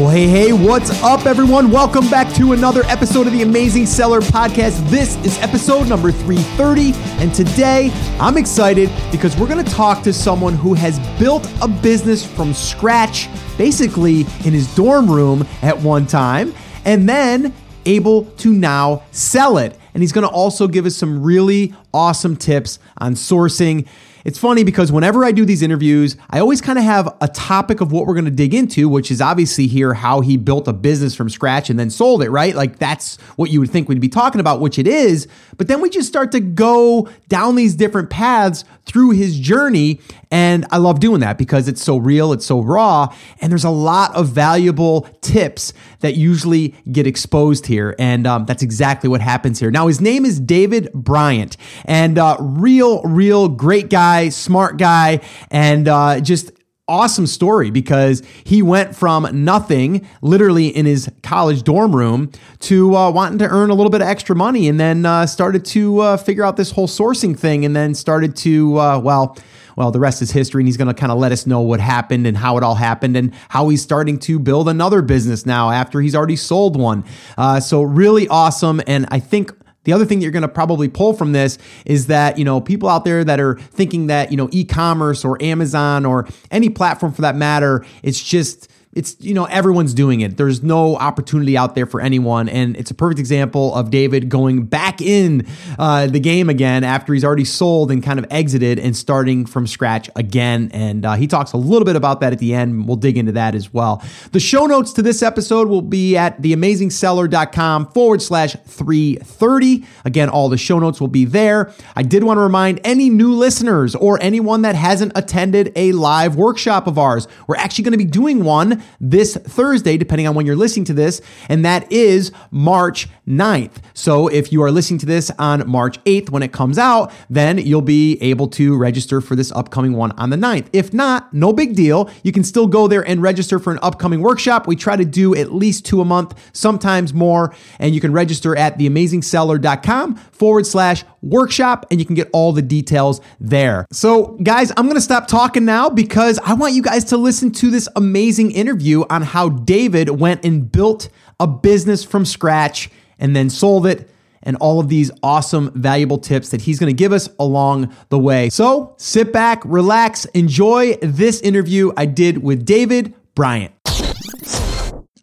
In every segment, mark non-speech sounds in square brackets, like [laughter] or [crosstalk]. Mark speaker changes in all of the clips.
Speaker 1: Well, hey, hey, what's up, everyone? Welcome back to another episode of the Amazing Seller Podcast. This is episode number 330, and today I'm excited because we're going to talk to someone who has built a business from scratch, basically in his dorm room at one time, and then able to now sell it. And he's going to also give us some really awesome tips on sourcing it's funny because whenever I do these interviews, I always kind of have a topic of what we're going to dig into, which is obviously here how he built a business from scratch and then sold it, right? Like that's what you would think we'd be talking about, which it is. But then we just start to go down these different paths through his journey. And I love doing that because it's so real, it's so raw, and there's a lot of valuable tips that usually get exposed here. And um, that's exactly what happens here. Now, his name is David Bryant, and uh, real, real great guy, smart guy, and uh, just awesome story because he went from nothing, literally in his college dorm room, to uh, wanting to earn a little bit of extra money and then uh, started to uh, figure out this whole sourcing thing and then started to, uh, well, well, the rest is history, and he's going to kind of let us know what happened and how it all happened and how he's starting to build another business now after he's already sold one. Uh, so, really awesome. And I think the other thing that you're going to probably pull from this is that, you know, people out there that are thinking that, you know, e-commerce or Amazon or any platform for that matter, it's just it's you know everyone's doing it. There's no opportunity out there for anyone. And it's a perfect example of david going back in uh, the game again after he's already sold and kind of exited and starting from scratch again. And uh, he talks a little bit about that at the end. We'll dig into that as well. The show notes to this episode will be at theamazingseller.com forward slash 330 again all the show notes will be there. I did want to remind any new listeners or anyone that hasn't attended a live workshop of ours we're actually going to be doing one this Thursday, depending on when you're listening to this, and that is March 9th. So if you are listening to this on March 8th when it comes out, then you'll be able to register for this upcoming one on the 9th. If not, no big deal. You can still go there and register for an upcoming workshop. We try to do at least two a month, sometimes more, and you can register at theamazingseller.com forward slash workshop, and you can get all the details there. So, guys, I'm gonna stop talking now because I want you guys to listen to this amazing interview on how David went and built a business from scratch and then sold it and all of these awesome, valuable tips that he's going to give us along the way. So sit back, relax, enjoy this interview I did with David Bryant.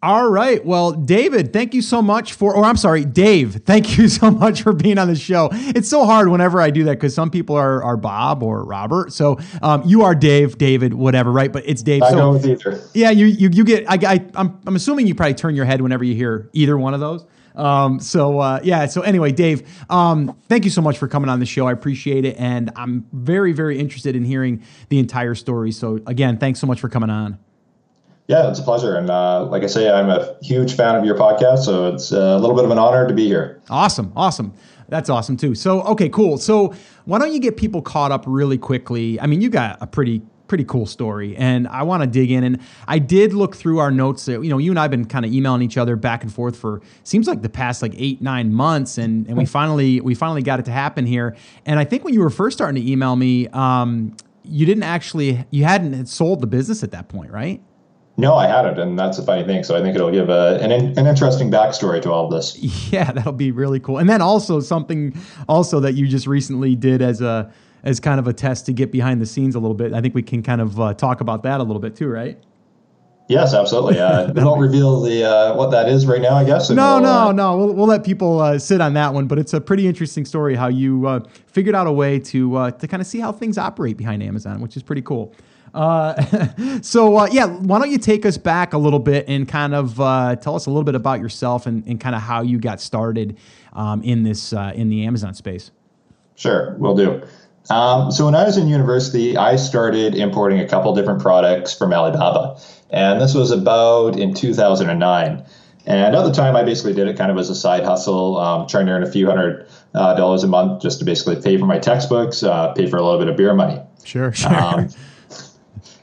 Speaker 1: All right. Well, David, thank you so much for, or I'm sorry, Dave, [laughs] thank you so much for being on the show. It's so hard whenever I do that because some people are, are Bob or Robert. So um, you are Dave, David, whatever, right? But it's Dave.
Speaker 2: I
Speaker 1: so,
Speaker 2: with either.
Speaker 1: Yeah, you, you, you get, I, I, I'm, I'm assuming you probably turn your head whenever you hear either one of those. Um, so uh, yeah. So anyway, Dave, um, thank you so much for coming on the show. I appreciate it, and I'm very, very interested in hearing the entire story. So again, thanks so much for coming on.
Speaker 2: Yeah, it's a pleasure. And uh, like I say, I'm a huge fan of your podcast, so it's a little bit of an honor to be here.
Speaker 1: Awesome, awesome. That's awesome too. So okay, cool. So why don't you get people caught up really quickly? I mean, you got a pretty pretty cool story and i want to dig in and i did look through our notes that you know you and i've been kind of emailing each other back and forth for seems like the past like eight nine months and and we finally we finally got it to happen here and i think when you were first starting to email me um, you didn't actually you hadn't sold the business at that point right
Speaker 2: no, I hadn't, and that's a funny thing. So I think it'll give a, an, an interesting backstory to all of this.
Speaker 1: Yeah, that'll be really cool. And then also something also that you just recently did as a as kind of a test to get behind the scenes a little bit. I think we can kind of uh, talk about that a little bit too, right?
Speaker 2: Yes, absolutely. Uh, [laughs] we won't reveal the uh, what that is right now, I guess.
Speaker 1: No, we'll, no, uh, no. We'll, we'll let people uh, sit on that one, but it's a pretty interesting story how you uh, figured out a way to uh, to kind of see how things operate behind Amazon, which is pretty cool. [laughs] so yeah, why don't you take us back a little bit and kind of tell us a little bit about yourself and, and kind of how you got started um, in this in the Amazon space?
Speaker 2: Sure, we'll do. Um, so when I was in university, I started importing a couple different products from Alibaba, and this was about in 2009. And at the time, I basically did it kind of as a side hustle, um, trying to earn a few hundred uh, dollars a month just to basically pay for my textbooks, uh, pay for a little bit of beer money.
Speaker 1: Sure, sure. Um,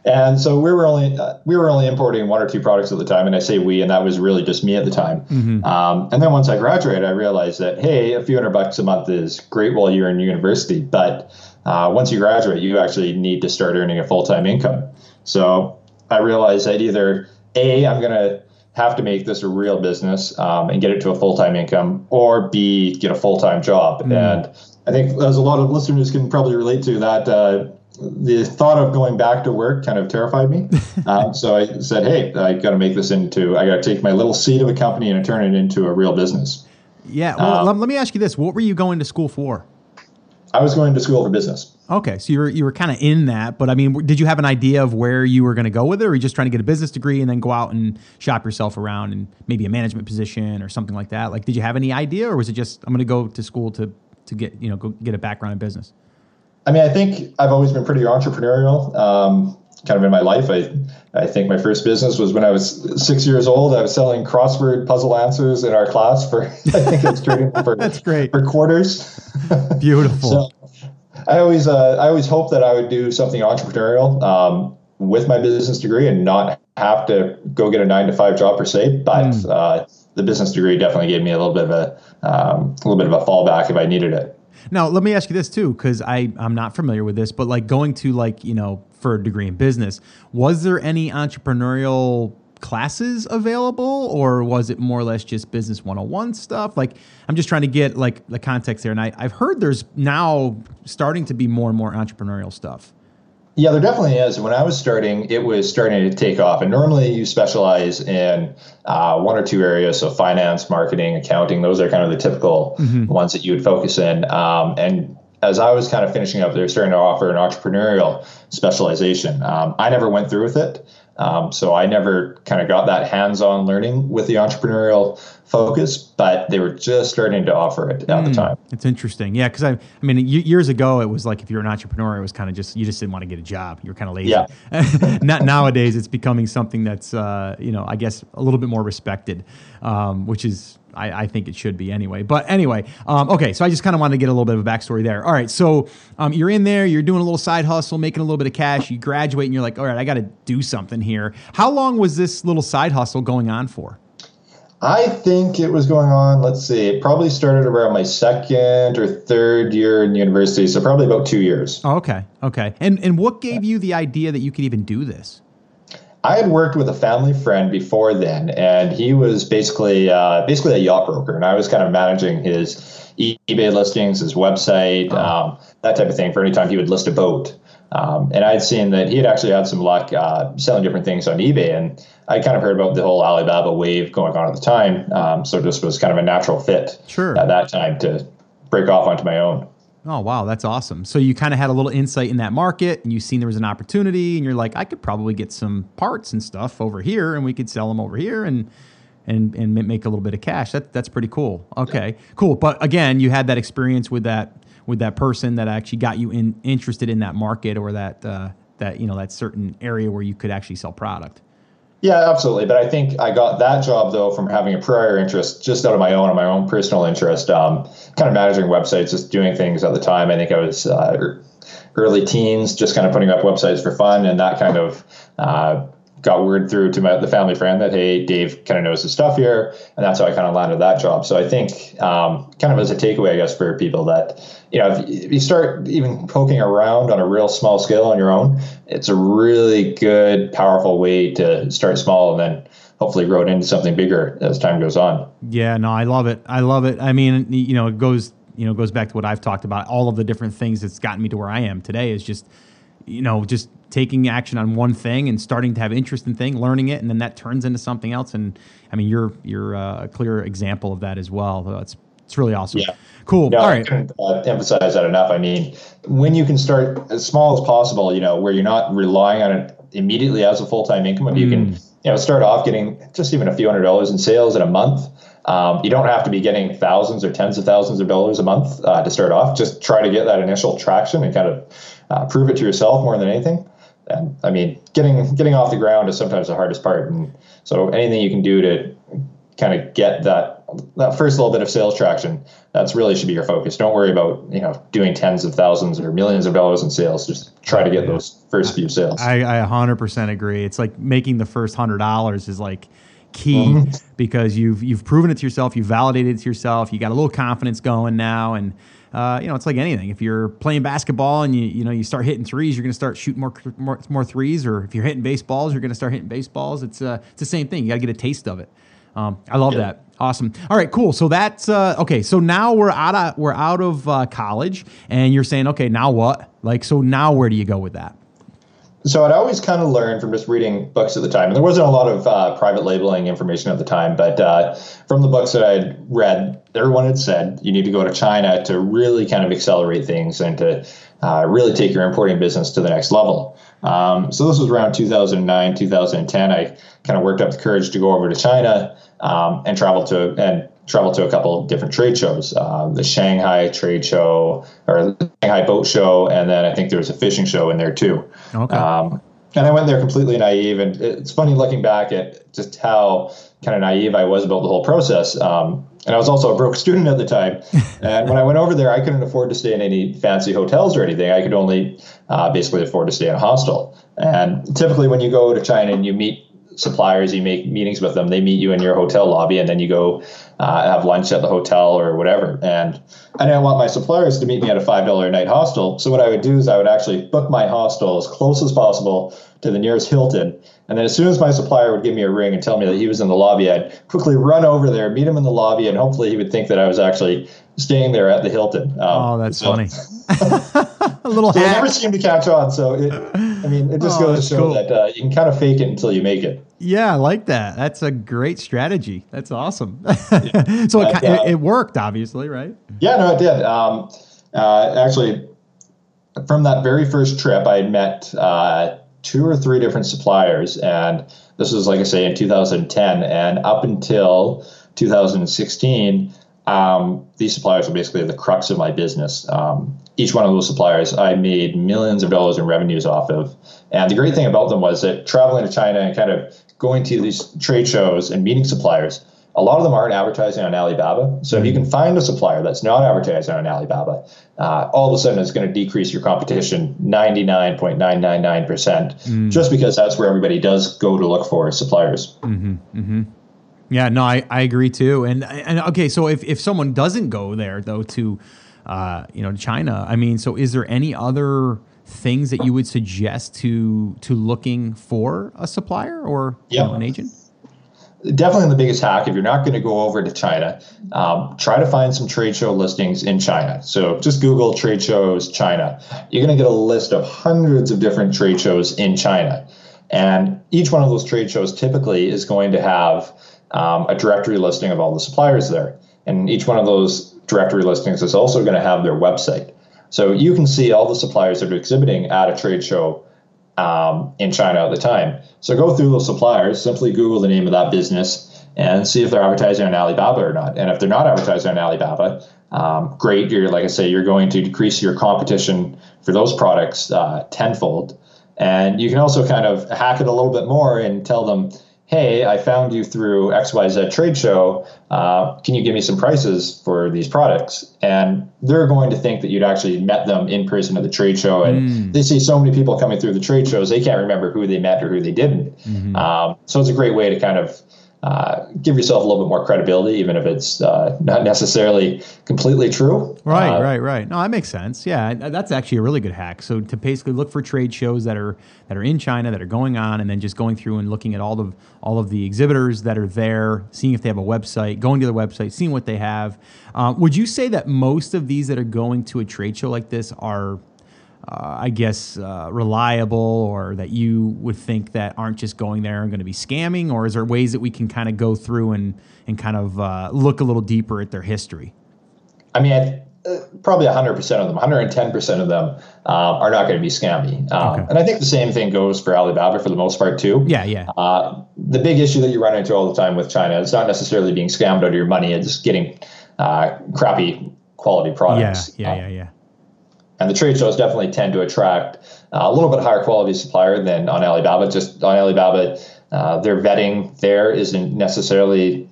Speaker 2: and so we were only uh, we were only importing one or two products at the time, and I say we, and that was really just me at the time. Mm-hmm. Um, and then once I graduated, I realized that hey, a few hundred bucks a month is great while you're in university, but uh, once you graduate, you actually need to start earning a full time income. So I realized that either a I'm gonna have to make this a real business um, and get it to a full time income, or B, get a full time job. Mm. And I think, as a lot of listeners can probably relate to, that uh, the thought of going back to work kind of terrified me. [laughs] um, so I said, hey, I got to make this into, I got to take my little seed of a company and turn it into a real business.
Speaker 1: Yeah. Well, um, let me ask you this: What were you going to school for?
Speaker 2: I was going to school for business.
Speaker 1: Okay, so you were you were kind of in that, but I mean, did you have an idea of where you were going to go with it, or were you just trying to get a business degree and then go out and shop yourself around and maybe a management position or something like that? Like, did you have any idea, or was it just I'm going to go to school to to get you know go get a background in business?
Speaker 2: I mean, I think I've always been pretty entrepreneurial. Um, kind of in my life. I I think my first business was when I was six years old. I was selling crossword puzzle answers in our class for [laughs] I think it's trading [laughs] for
Speaker 1: that's great
Speaker 2: for quarters. [laughs]
Speaker 1: Beautiful. so
Speaker 2: I always uh, I always hoped that I would do something entrepreneurial um, with my business degree and not have to go get a nine to five job per se. But mm. uh, the business degree definitely gave me a little bit of a um, a little bit of a fallback if I needed it.
Speaker 1: Now, let me ask you this too, because I I'm not familiar with this, but like going to like you know for a degree in business. Was there any entrepreneurial classes available or was it more or less just business 101 stuff like i'm just trying to get like the context there and I, i've heard there's now starting to be more and more entrepreneurial stuff
Speaker 2: yeah there definitely is when i was starting it was starting to take off and normally you specialize in uh, one or two areas so finance marketing accounting those are kind of the typical mm-hmm. ones that you would focus in um, and as I was kind of finishing up, they're starting to offer an entrepreneurial specialization. Um, I never went through with it. Um, so I never kind of got that hands-on learning with the entrepreneurial focus, but they were just starting to offer it at mm, the hmm. time.
Speaker 1: It's interesting, yeah. Because I, I mean, years ago, it was like if you're an entrepreneur, it was kind of just you just didn't want to get a job. You were kind of lazy.
Speaker 2: Yeah. [laughs]
Speaker 1: Not nowadays, it's becoming something that's uh, you know, I guess a little bit more respected, um, which is I, I, think it should be anyway. But anyway, um, okay. So I just kind of wanted to get a little bit of a backstory there. All right. So um, you're in there, you're doing a little side hustle, making a little bit of cash. You graduate, and you're like, all right, I got to do something here. How long was this little side hustle going on for?
Speaker 2: I think it was going on. Let's see. It probably started around my second or third year in university, so probably about two years.
Speaker 1: Oh, okay. Okay. And and what gave you the idea that you could even do this?
Speaker 2: I had worked with a family friend before then, and he was basically uh, basically a yacht broker, and I was kind of managing his eBay listings, his website, oh. um, that type of thing. For any time he would list a boat, um, and I had seen that he had actually had some luck uh, selling different things on eBay, and I kind of heard about the whole Alibaba wave going on at the time. Um, so this was kind of a natural fit
Speaker 1: sure.
Speaker 2: at that time to break off onto my own.
Speaker 1: Oh wow, that's awesome. So you kind of had a little insight in that market, and you seen there was an opportunity, and you're like, I could probably get some parts and stuff over here, and we could sell them over here, and and and make a little bit of cash. That that's pretty cool. Okay, cool. But again, you had that experience with that with that person that actually got you in interested in that market or that uh, that you know that certain area where you could actually sell product.
Speaker 2: Yeah, absolutely. But I think I got that job though from having a prior interest, just out of my own, my own personal interest, um, kind of managing websites, just doing things at the time. I think I was uh, early teens, just kind of putting up websites for fun, and that kind of uh, got word through to my, the family friend that hey dave kind of knows his stuff here and that's how i kind of landed that job. So i think um, kind of as a takeaway i guess for people that you know if you start even poking around on a real small scale on your own it's a really good powerful way to start small and then hopefully grow it into something bigger as time goes on.
Speaker 1: Yeah no i love it. I love it. I mean you know it goes you know goes back to what i've talked about. All of the different things that's gotten me to where i am today is just you know just taking action on one thing and starting to have interest in thing, learning it, and then that turns into something else. And I mean, you're you're uh, a clear example of that as well. It's it's really awesome.
Speaker 2: Yeah.
Speaker 1: Cool.
Speaker 2: No, All right. I couldn't uh, emphasize that enough. I mean, when you can start as small as possible, you know, where you're not relying on it immediately as a full time income, if mm. you can, mm. you know, start off getting just even a few hundred dollars in sales in a month. Um, you don't have to be getting thousands or tens of thousands of dollars a month uh, to start off. Just try to get that initial traction and kind of uh, prove it to yourself more than anything. And I mean, getting getting off the ground is sometimes the hardest part, and so anything you can do to kind of get that that first little bit of sales traction, that's really should be your focus. Don't worry about you know doing tens of thousands or millions of dollars in sales. Just try to get those first few sales.
Speaker 1: I, I 100% agree. It's like making the first hundred dollars is like key mm-hmm. because you've you've proven it to yourself, you've validated it to yourself, you got a little confidence going now, and uh, you know, it's like anything. If you're playing basketball and you you know you start hitting threes, you're going to start shooting more, more more threes. Or if you're hitting baseballs, you're going to start hitting baseballs. It's uh, it's the same thing. You got to get a taste of it. Um, I love yeah. that. Awesome. All right, cool. So that's uh, okay. So now we're out of we're out of uh, college, and you're saying, okay, now what? Like, so now where do you go with that?
Speaker 2: So I'd always kind of learned from just reading books at the time, and there wasn't a lot of uh, private labeling information at the time. But uh, from the books that I'd read, everyone had said you need to go to China to really kind of accelerate things and to uh, really take your importing business to the next level. Um, so this was around 2009, 2010. I kind of worked up the courage to go over to China um, and travel to and travel to a couple of different trade shows, uh, the Shanghai trade show or Shanghai boat show, and then I think there was a fishing show in there too. Okay. Um, and I went there completely naive, and it's funny looking back at just how kind of naive I was about the whole process. Um, and I was also a broke student at the time. [laughs] And when I went over there, I couldn't afford to stay in any fancy hotels or anything. I could only uh, basically afford to stay in a hostel. And typically, when you go to China and you meet suppliers, you make meetings with them. They meet you in your hotel lobby, and then you go uh, have lunch at the hotel or whatever. And I didn't want my suppliers to meet me at a five dollar a night hostel. So what I would do is I would actually book my hostel as close as possible to the nearest Hilton. And then as soon as my supplier would give me a ring and tell me that he was in the lobby, I'd quickly run over there, meet him in the lobby, and hopefully he would think that I was actually staying there at the Hilton.
Speaker 1: Um, oh, that's so. funny. [laughs] a little
Speaker 2: hack. never seemed to catch on. So, it, I mean, it just oh, goes to show cool. that uh, you can kind of fake it until you make it.
Speaker 1: Yeah, I like that. That's a great strategy. That's awesome. Yeah. [laughs] so it, uh, it, worked, obviously, right?
Speaker 2: Yeah, no, it did. Um, uh, actually, from that very first trip, I met uh, two or three different suppliers, and this was, like I say, in 2010, and up until 2016 um, these suppliers were basically the crux of my business. Um, each one of those suppliers I made millions of dollars in revenues off of. And the great thing about them was that traveling to China and kind of going to these trade shows and meeting suppliers, a lot of them aren't advertising on Alibaba. So if you can find a supplier that's not advertising on Alibaba, uh, all of a sudden it's going to decrease your competition 99.999% mm. just because that's where everybody does go to look for suppliers.
Speaker 1: Mm-hmm, mm-hmm. Yeah, no, I, I agree too. And and okay, so if, if someone doesn't go there though to uh, you know China, I mean, so is there any other things that you would suggest to to looking for a supplier or yep. you know, an agent?
Speaker 2: Definitely the biggest hack. If you're not going to go over to China, um, try to find some trade show listings in China. So just Google trade shows China. You're going to get a list of hundreds of different trade shows in China. And each one of those trade shows typically is going to have um, a directory listing of all the suppliers there. And each one of those directory listings is also going to have their website. So you can see all the suppliers that are exhibiting at a trade show um, in China at the time. So go through those suppliers, simply Google the name of that business and see if they're advertising on Alibaba or not. And if they're not advertising on Alibaba, um, great. You're like I say, you're going to decrease your competition for those products uh, tenfold. And you can also kind of hack it a little bit more and tell them, hey, I found you through XYZ trade show. Uh, can you give me some prices for these products? And they're going to think that you'd actually met them in person at the trade show. And mm. they see so many people coming through the trade shows, they can't remember who they met or who they didn't. Mm-hmm. Um, so it's a great way to kind of uh, give yourself a little bit more credibility, even if it's uh, not necessarily completely true.
Speaker 1: Right, uh, right, right. No, that makes sense. Yeah, that's actually a really good hack. So to basically look for trade shows that are that are in China that are going on, and then just going through and looking at all of all of the exhibitors that are there, seeing if they have a website, going to their website, seeing what they have. Uh, would you say that most of these that are going to a trade show like this are uh, I guess, uh, reliable or that you would think that aren't just going there and going to be scamming? Or is there ways that we can kind of go through and, and kind of uh, look a little deeper at their history?
Speaker 2: I mean, I, uh, probably 100% of them, 110% of them um, are not going to be scammy. Um, okay. And I think the same thing goes for Alibaba for the most part, too.
Speaker 1: Yeah, yeah. Uh,
Speaker 2: the big issue that you run into all the time with China is not necessarily being scammed out of your money, it's getting uh, crappy quality products.
Speaker 1: Yeah, yeah, yeah, yeah
Speaker 2: and the trade shows definitely tend to attract uh, a little bit higher quality supplier than on Alibaba. Just on Alibaba, uh, their vetting there isn't necessarily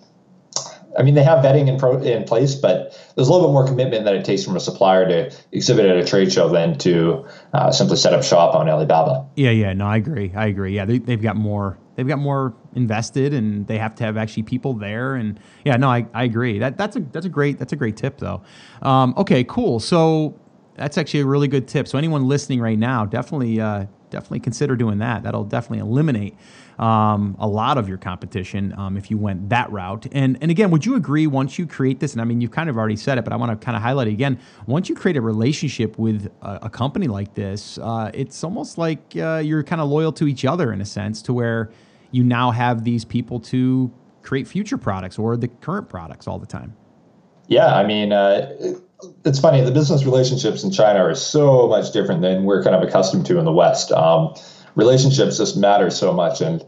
Speaker 2: I mean, they have vetting in, pro, in place, but there's a little bit more commitment that it takes from a supplier to exhibit at a trade show than to uh, simply set up shop on Alibaba.
Speaker 1: Yeah, yeah, no, I agree. I agree. Yeah, they, they've got more. They've got more invested, and they have to have actually people there. And yeah, no, I, I agree. That that's a that's a great that's a great tip though. Um, okay, cool. So that's actually a really good tip. So anyone listening right now, definitely uh, definitely consider doing that. That'll definitely eliminate um, a lot of your competition um, if you went that route. And and again, would you agree once you create this? And I mean, you've kind of already said it, but I want to kind of highlight it again. Once you create a relationship with a, a company like this, uh, it's almost like uh, you're kind of loyal to each other in a sense, to where you now have these people to create future products or the current products all the time.
Speaker 2: Yeah, I mean. Uh, it's funny the business relationships in china are so much different than we're kind of accustomed to in the west um, relationships just matter so much. And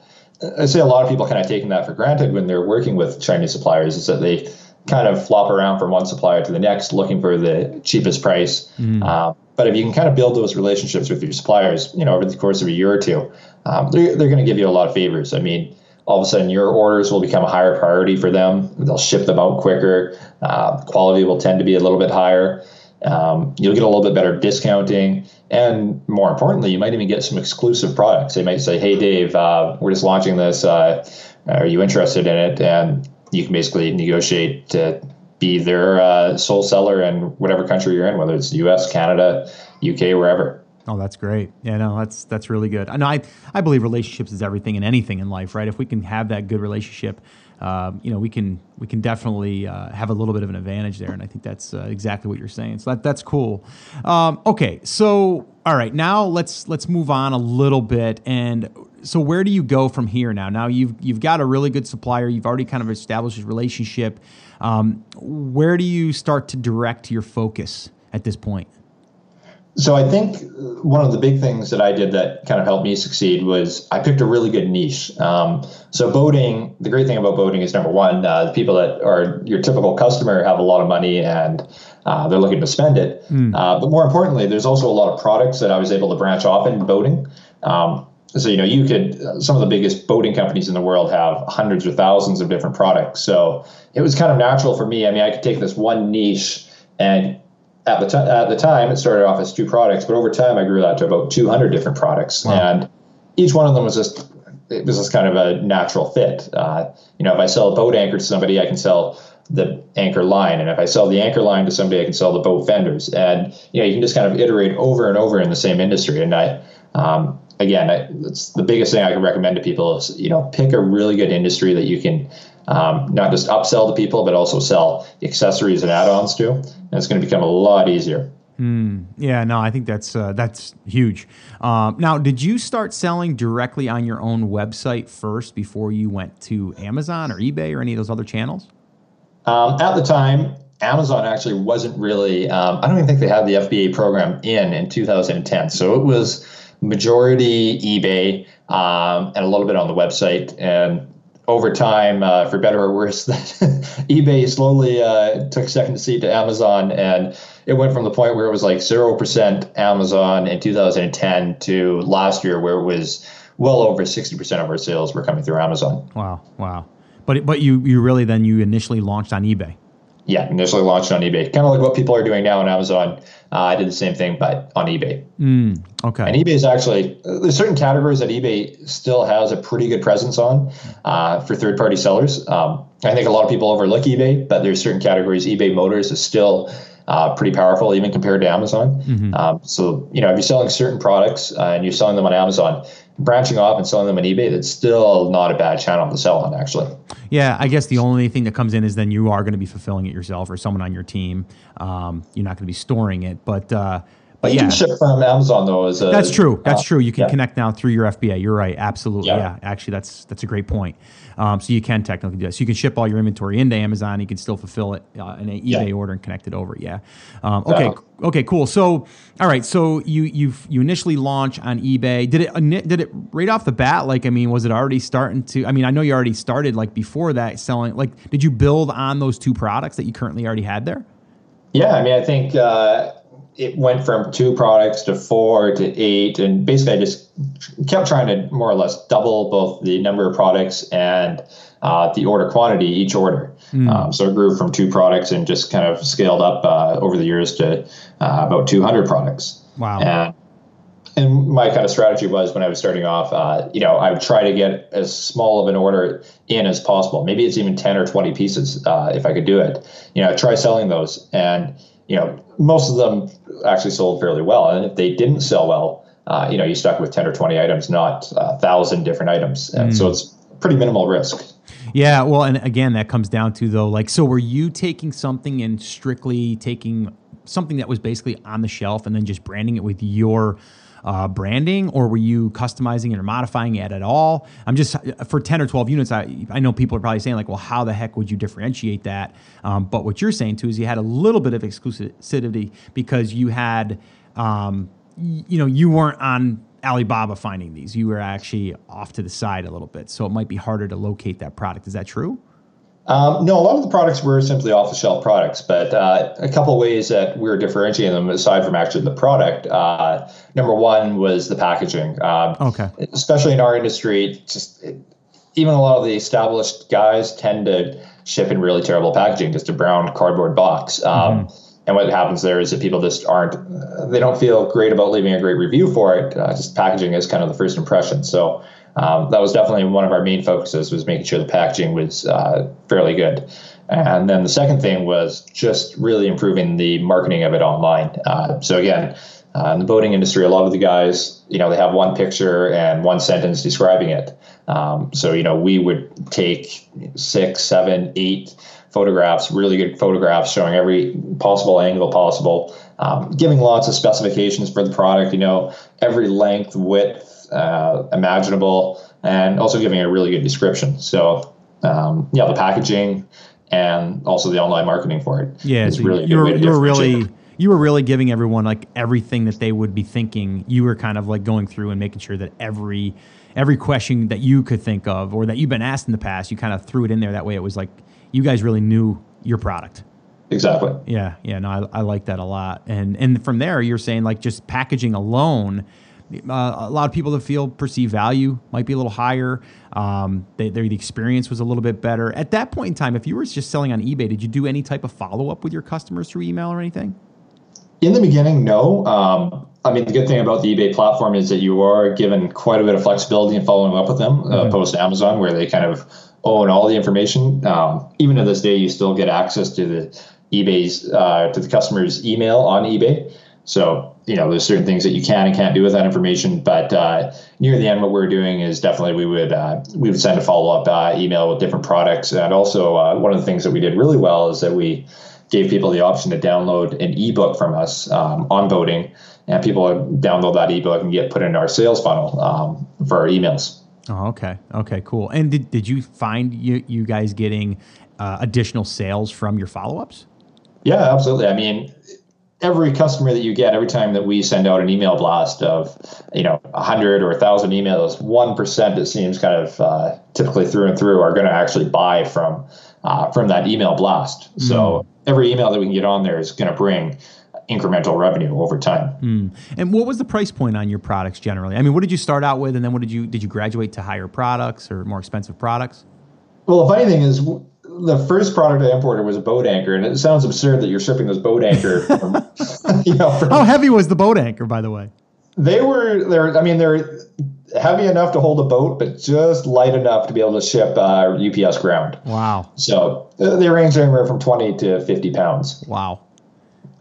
Speaker 2: I say a lot of people kind of taking that for granted when they're working with Chinese suppliers is that they kind of flop around from one supplier to the next looking for the cheapest price. Mm. Uh, but if you can kind of build those relationships with your suppliers, you know, over the course of a year or two, um, they're, they're going to give you a lot of favors. I mean, all of a sudden your orders will become a higher priority for them. They'll ship them out quicker. Uh, quality will tend to be a little bit higher. Um, you'll get a little bit better discounting, and more importantly, you might even get some exclusive products. They might say, "Hey, Dave, uh, we're just launching this. Uh, are you interested in it?" And you can basically negotiate to be their uh, sole seller in whatever country you're in, whether it's the U.S., Canada, UK, wherever.
Speaker 1: Oh, that's great. Yeah, no, that's that's really good. I know I I believe relationships is everything and anything in life, right? If we can have that good relationship uh, you know, we can we can definitely uh, have a little bit of an advantage there, and I think that's uh, exactly what you're saying. So that that's cool. Um, okay, so all right, now let's let's move on a little bit, and so where do you go from here now? Now you've you've got a really good supplier, you've already kind of established a relationship. Um, where do you start to direct your focus at this point?
Speaker 2: So I think one of the big things that I did that kind of helped me succeed was I picked a really good niche. Um, so boating, the great thing about boating is number one, uh, the people that are your typical customer have a lot of money and uh, they're looking to spend it. Mm. Uh, but more importantly, there's also a lot of products that I was able to branch off in boating. Um, so you know, you could some of the biggest boating companies in the world have hundreds or thousands of different products. So it was kind of natural for me. I mean, I could take this one niche and at the, t- at the time, it started off as two products, but over time, I grew that to about 200 different products. Wow. And each one of them was just, it was just kind of a natural fit. Uh, you know, if I sell a boat anchor to somebody, I can sell the anchor line. And if I sell the anchor line to somebody, I can sell the boat fenders. And, you know, you can just kind of iterate over and over in the same industry. And I, um, again, I, the biggest thing I can recommend to people is, you know, pick a really good industry that you can um, not just upsell to people, but also sell accessories and add-ons to. And it's going to become a lot easier.
Speaker 1: Mm, yeah, no, I think that's uh, that's huge. Um, now, did you start selling directly on your own website first before you went to Amazon or eBay or any of those other channels?
Speaker 2: Um, at the time, Amazon actually wasn't really. Um, I don't even think they had the FBA program in in 2010. So it was majority eBay um, and a little bit on the website. And over time, uh, for better or worse, [laughs] that eBay slowly uh, took second seat to Amazon, and it went from the point where it was like zero percent Amazon in 2010 to last year, where it was well over 60 percent of our sales were coming through Amazon.
Speaker 1: Wow, wow! But but you you really then you initially launched on eBay.
Speaker 2: Yeah, initially launched on eBay, kind of like what people are doing now on Amazon. Uh, I did the same thing, but on eBay.
Speaker 1: Mm, okay.
Speaker 2: And eBay is actually there's certain categories that eBay still has a pretty good presence on uh, for third-party sellers. Um, I think a lot of people overlook eBay, but there's certain categories. eBay Motors is still uh, pretty powerful, even compared to Amazon. Mm-hmm. Um, so you know, if you're selling certain products uh, and you're selling them on Amazon, branching off and selling them on eBay, that's still not a bad channel to sell on, actually.
Speaker 1: Yeah, I guess the only thing that comes in is then you are going to be fulfilling it yourself or someone on your team. Um, you're not going to be storing it, but. Uh, but
Speaker 2: you
Speaker 1: yeah.
Speaker 2: can ship from Amazon though. As a,
Speaker 1: that's true. That's uh, true. You can yeah. connect now through your FBA. You're right. Absolutely. Yeah. yeah. Actually, that's that's a great point. Um, so you can technically do that. So you can ship all your inventory into Amazon. You can still fulfill it uh, in an eBay order and connect it over. Yeah. Um, okay. Okay. Cool. So all right. So you you you initially launch on eBay. Did it did it right off the bat? Like I mean, was it already starting to? I mean, I know you already started like before that selling. Like, did you build on those two products that you currently already had there?
Speaker 2: Yeah. I mean, I think. Uh, it went from two products to four to eight, and basically I just kept trying to more or less double both the number of products and uh, the order quantity each order. Mm. Um, so it grew from two products and just kind of scaled up uh, over the years to uh, about 200 products.
Speaker 1: Wow.
Speaker 2: And, and my kind of strategy was when I was starting off, uh, you know, I would try to get as small of an order in as possible. Maybe it's even 10 or 20 pieces uh, if I could do it. You know, try selling those. And, you know, most of them actually sold fairly well. And if they didn't sell well, uh, you know, you stuck with 10 or 20 items, not a thousand different items. And mm. so it's pretty minimal risk.
Speaker 1: Yeah, well, and again, that comes down to though, like, so were you taking something and strictly taking something that was basically on the shelf and then just branding it with your uh, branding, or were you customizing it or modifying it at all? I'm just for 10 or 12 units. I, I know people are probably saying like, well, how the heck would you differentiate that? Um, but what you're saying too is you had a little bit of exclusivity because you had, um, you know, you weren't on Alibaba finding these. You were actually off to the side a little bit, so it might be harder to locate that product. Is that true?
Speaker 2: Um, no, a lot of the products were simply off the shelf products, but uh, a couple ways that we were differentiating them aside from actually the product. Uh, number one was the packaging.
Speaker 1: Um, okay.
Speaker 2: Especially in our industry, just even a lot of the established guys tend to ship in really terrible packaging, just a brown cardboard box. Um, mm-hmm. And what happens there is that people just aren't, they don't feel great about leaving a great review for it. Uh, just packaging is kind of the first impression. So um, that was definitely one of our main focuses was making sure the packaging was uh, fairly good. And then the second thing was just really improving the marketing of it online. Uh, so again, uh, in the boating industry, a lot of the guys, you know, they have one picture and one sentence describing it. Um, so you know, we would take six, seven, eight photographs, really good photographs showing every possible angle possible, um, giving lots of specifications for the product. You know, every length, width, uh, imaginable, and also giving a really good description. So, um, yeah, the packaging and also the online marketing for it.
Speaker 1: Yeah, it's so really you were, you were really you were really giving everyone like everything that they would be thinking. You were kind of like going through and making sure that every every question that you could think of or that you've been asked in the past, you kind of threw it in there. That way, it was like you guys really knew your product.
Speaker 2: Exactly.
Speaker 1: Yeah, yeah. No, I, I like that a lot. And and from there, you're saying like just packaging alone uh, a lot of people that feel perceived value might be a little higher. Um, they, the experience was a little bit better. At that point in time, if you were just selling on eBay, did you do any type of follow up with your customers through email or anything?
Speaker 2: In the beginning, no. Um, I mean, the good thing about the eBay platform is that you are given quite a bit of flexibility in following up with them, uh, mm-hmm. uh, opposed to Amazon, where they kind of own all the information. Um, even to this day, you still get access to the eBay's uh, to the customer's email on eBay. So, you know, there's certain things that you can and can't do with that information. But uh, near the end, what we're doing is definitely we would uh, we would send a follow up uh, email with different products. And also, uh, one of the things that we did really well is that we gave people the option to download an ebook from us um, on boating, and people download that ebook and get put into our sales funnel um, for our emails.
Speaker 1: Oh, okay, okay, cool. And did did you find you you guys getting uh, additional sales from your follow ups?
Speaker 2: Yeah, absolutely. I mean, every customer that you get every time that we send out an email blast of you know 100 or 1000 emails 1% it seems kind of uh, typically through and through are going to actually buy from uh, from that email blast mm. so every email that we can get on there is going to bring incremental revenue over time
Speaker 1: mm. and what was the price point on your products generally i mean what did you start out with and then what did you did you graduate to higher products or more expensive products
Speaker 2: well the funny thing is the first product I imported was a boat anchor, and it sounds absurd that you're shipping this boat anchor. [laughs] From,
Speaker 1: you know, from, How heavy was the boat anchor, by the way?
Speaker 2: They were they're I mean they're heavy enough to hold a boat, but just light enough to be able to ship uh, UPS ground.
Speaker 1: Wow!
Speaker 2: So uh, they range anywhere from twenty to fifty pounds.
Speaker 1: Wow.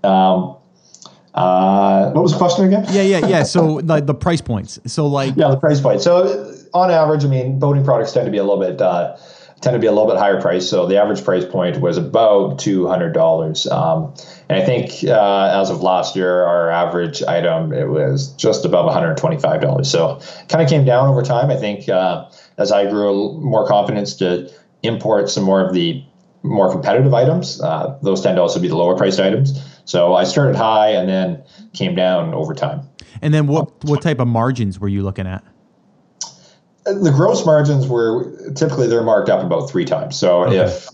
Speaker 2: Um, uh, what was the question again?
Speaker 1: Yeah, yeah, yeah. So the, the price points. So like
Speaker 2: yeah, the price point. So on average, I mean, boating products tend to be a little bit. Uh, tend to be a little bit higher price. So the average price point was about two hundred dollars. Um, and I think uh, as of last year, our average item it was just above one hundred twenty-five dollars. So kind of came down over time. I think uh, as I grew more confidence to import some more of the more competitive items, uh, those tend to also be the lower priced items. So I started high and then came down over time.
Speaker 1: And then what what type of margins were you looking at?
Speaker 2: The gross margins were typically they're marked up about three times. So okay. if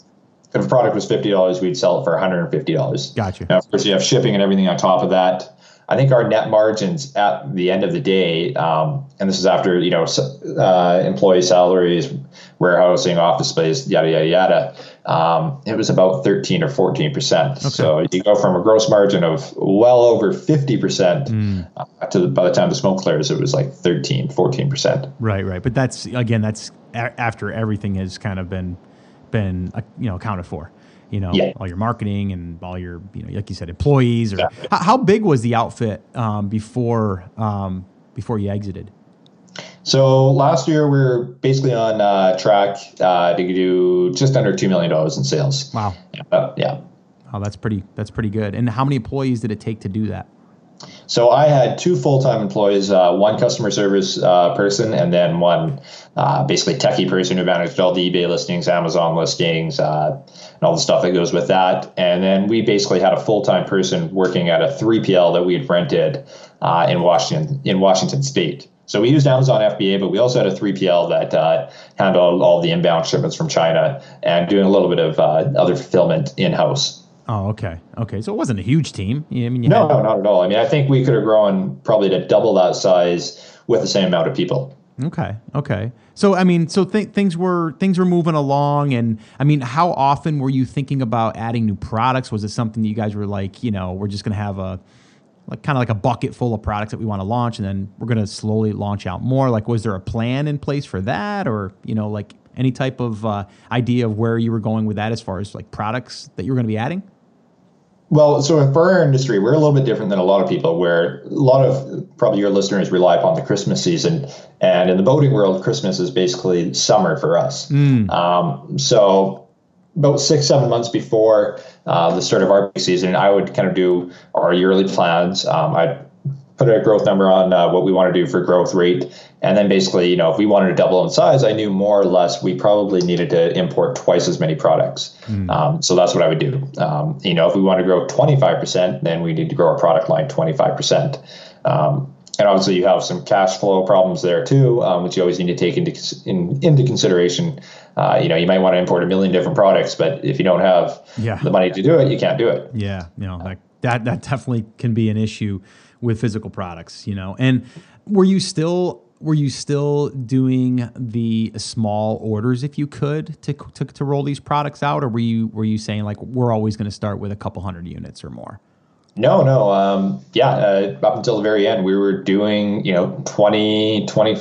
Speaker 2: if a product was fifty dollars, we'd sell it for one hundred and fifty dollars.
Speaker 1: Gotcha.
Speaker 2: Now, of course, you have shipping and everything on top of that. I think our net margins at the end of the day, um, and this is after you know uh, employee salaries, warehousing, office space, yada yada yada. Um, it was about thirteen or fourteen percent. Okay. So you go from a gross margin of well over fifty percent mm. uh, to the, by the time the smoke clears, it was like 13, 14 percent.
Speaker 1: Right, right. But that's again, that's a- after everything has kind of been been uh, you know accounted for you know, yeah. all your marketing and all your, you know, like you said, employees. Or exactly. how, how, big was the outfit um, before um, before you exited?
Speaker 2: So last year we are basically on uh, track uh, to do just under two million dollars in sales.
Speaker 1: Wow.
Speaker 2: Uh, yeah.
Speaker 1: Oh, that's pretty. That's pretty good. And how many employees did it take to do that?
Speaker 2: So I had two full-time employees, uh, one customer service uh, person, and then one uh, basically techie person who managed all the eBay listings, Amazon listings, uh, and all the stuff that goes with that. And then we basically had a full-time person working at a 3PL that we had rented uh, in Washington in Washington State. So we used Amazon FBA, but we also had a 3PL that uh, handled all the inbound shipments from China and doing a little bit of other fulfillment in-house.
Speaker 1: Oh, okay, okay. So it wasn't a huge team. I
Speaker 2: mean, no, had... no, not at all. I mean, I think we could have grown probably to double that size with the same amount of people.
Speaker 1: Okay, okay. So I mean, so th- things were things were moving along, and I mean, how often were you thinking about adding new products? Was it something that you guys were like, you know, we're just going to have a like kind of like a bucket full of products that we want to launch, and then we're going to slowly launch out more? Like, was there a plan in place for that, or you know, like any type of uh, idea of where you were going with that as far as like products that you were going to be adding?
Speaker 2: Well, so for our industry, we're a little bit different than a lot of people, where a lot of probably your listeners rely upon the Christmas season. And in the boating world, Christmas is basically summer for us. Mm. Um, so about six, seven months before uh, the start of our season, I would kind of do our yearly plans. Um, I'd put a growth number on uh, what we want to do for growth rate. And then basically, you know, if we wanted to double in size, I knew more or less we probably needed to import twice as many products. Mm. Um, so that's what I would do. Um, you know, if we want to grow 25%, then we need to grow our product line 25%. Um, and obviously, you have some cash flow problems there too, um, which you always need to take into in, into consideration. Uh, you know, you might want to import a million different products, but if you don't have yeah. the money to do it, you can't do it.
Speaker 1: Yeah, you know, that that that definitely can be an issue with physical products, you know. And were you still were you still doing the small orders if you could to, to, to roll these products out? Or were you were you saying like we're always going to start with a couple hundred units or more?
Speaker 2: No no um, yeah uh, up until the very end we were doing you know 20 20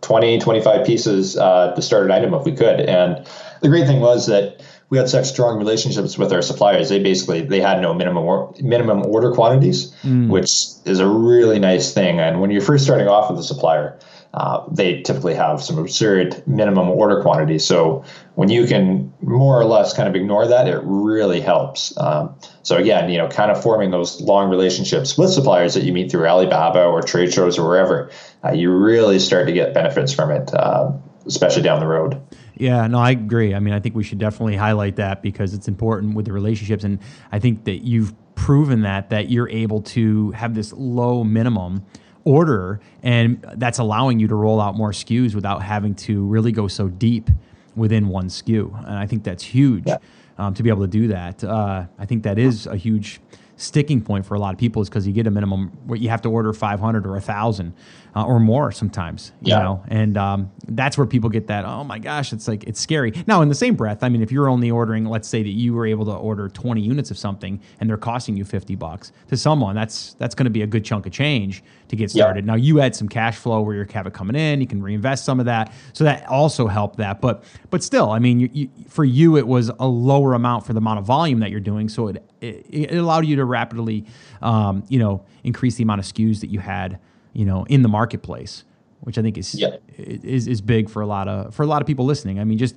Speaker 2: 20 25 pieces uh, to start an item if we could. And the great thing was that we had such strong relationships with our suppliers. They basically they had no minimum or, minimum order quantities, mm. which is a really nice thing. And when you're first starting off with a supplier, uh, they typically have some absurd minimum order quantities. So when you can more or less kind of ignore that, it really helps. Um, so again, you know, kind of forming those long relationships with suppliers that you meet through Alibaba or trade shows or wherever, uh, you really start to get benefits from it, uh, especially down the road.
Speaker 1: Yeah, no, I agree. I mean, I think we should definitely highlight that because it's important with the relationships, and I think that you've proven that that you're able to have this low minimum order, and that's allowing you to roll out more SKUs without having to really go so deep within one SKU, and I think that's huge yeah. um, to be able to do that. Uh, I think that is a huge sticking point for a lot of people is because you get a minimum where you have to order 500 or 1000 uh, or more sometimes you yeah. know and um, that's where people get that oh my gosh it's like it's scary now in the same breath i mean if you're only ordering let's say that you were able to order 20 units of something and they're costing you 50 bucks to someone that's that's going to be a good chunk of change to get started yeah. now you had some cash flow where you're have it coming in you can reinvest some of that so that also helped that but but still i mean you, you, for you it was a lower amount for the amount of volume that you're doing so it it, it allowed you to rapidly um, you know increase the amount of SKUs that you had you know, in the marketplace, which I think is yeah. is is big for a lot of for a lot of people listening. I mean, just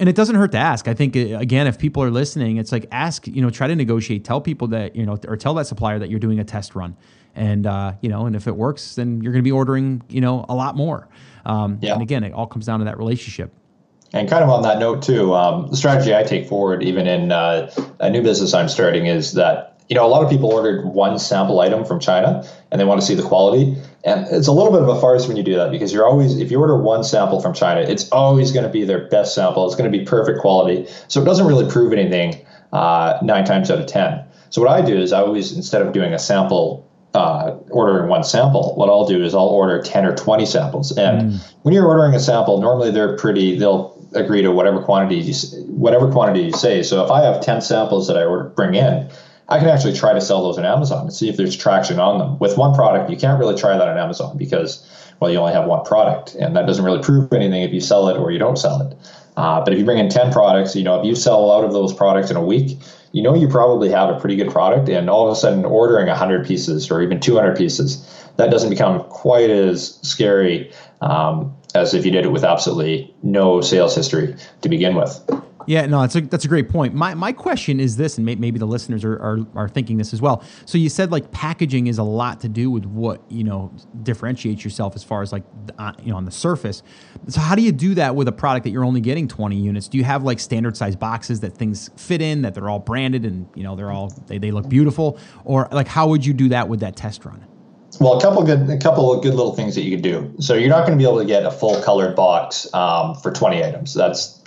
Speaker 1: and it doesn't hurt to ask. I think uh, again, if people are listening, it's like ask, you know, try to negotiate. Tell people that you know, or tell that supplier that you're doing a test run, and uh, you know, and if it works, then you're going to be ordering, you know, a lot more. Um, yeah. And again, it all comes down to that relationship.
Speaker 2: And kind of on that note too, um, the strategy I take forward, even in uh, a new business I'm starting, is that you know, a lot of people ordered one sample item from China and they want to see the quality. And it's a little bit of a farce when you do that because you're always, if you order one sample from China, it's always going to be their best sample. It's going to be perfect quality. So it doesn't really prove anything uh, nine times out of 10. So what I do is I always, instead of doing a sample, uh, ordering one sample, what I'll do is I'll order 10 or 20 samples. And mm. when you're ordering a sample, normally they're pretty, they'll agree to whatever quantity you, whatever quantity you say. So if I have 10 samples that I order, bring in, I can actually try to sell those on Amazon and see if there's traction on them. With one product, you can't really try that on Amazon because, well, you only have one product, and that doesn't really prove anything if you sell it or you don't sell it. Uh, but if you bring in 10 products, you know, if you sell out of those products in a week, you know you probably have a pretty good product. And all of a sudden, ordering 100 pieces or even 200 pieces, that doesn't become quite as scary um, as if you did it with absolutely no sales history to begin with.
Speaker 1: Yeah, no, that's a that's a great point. My my question is this, and may, maybe the listeners are, are are thinking this as well. So you said like packaging is a lot to do with what you know differentiates yourself as far as like uh, you know on the surface. So how do you do that with a product that you're only getting 20 units? Do you have like standard size boxes that things fit in, that they're all branded and you know they're all they, they look beautiful, or like how would you do that with that test run?
Speaker 2: Well, a couple good, a couple of good little things that you could do. So you're not going to be able to get a full colored box um, for 20 items. That's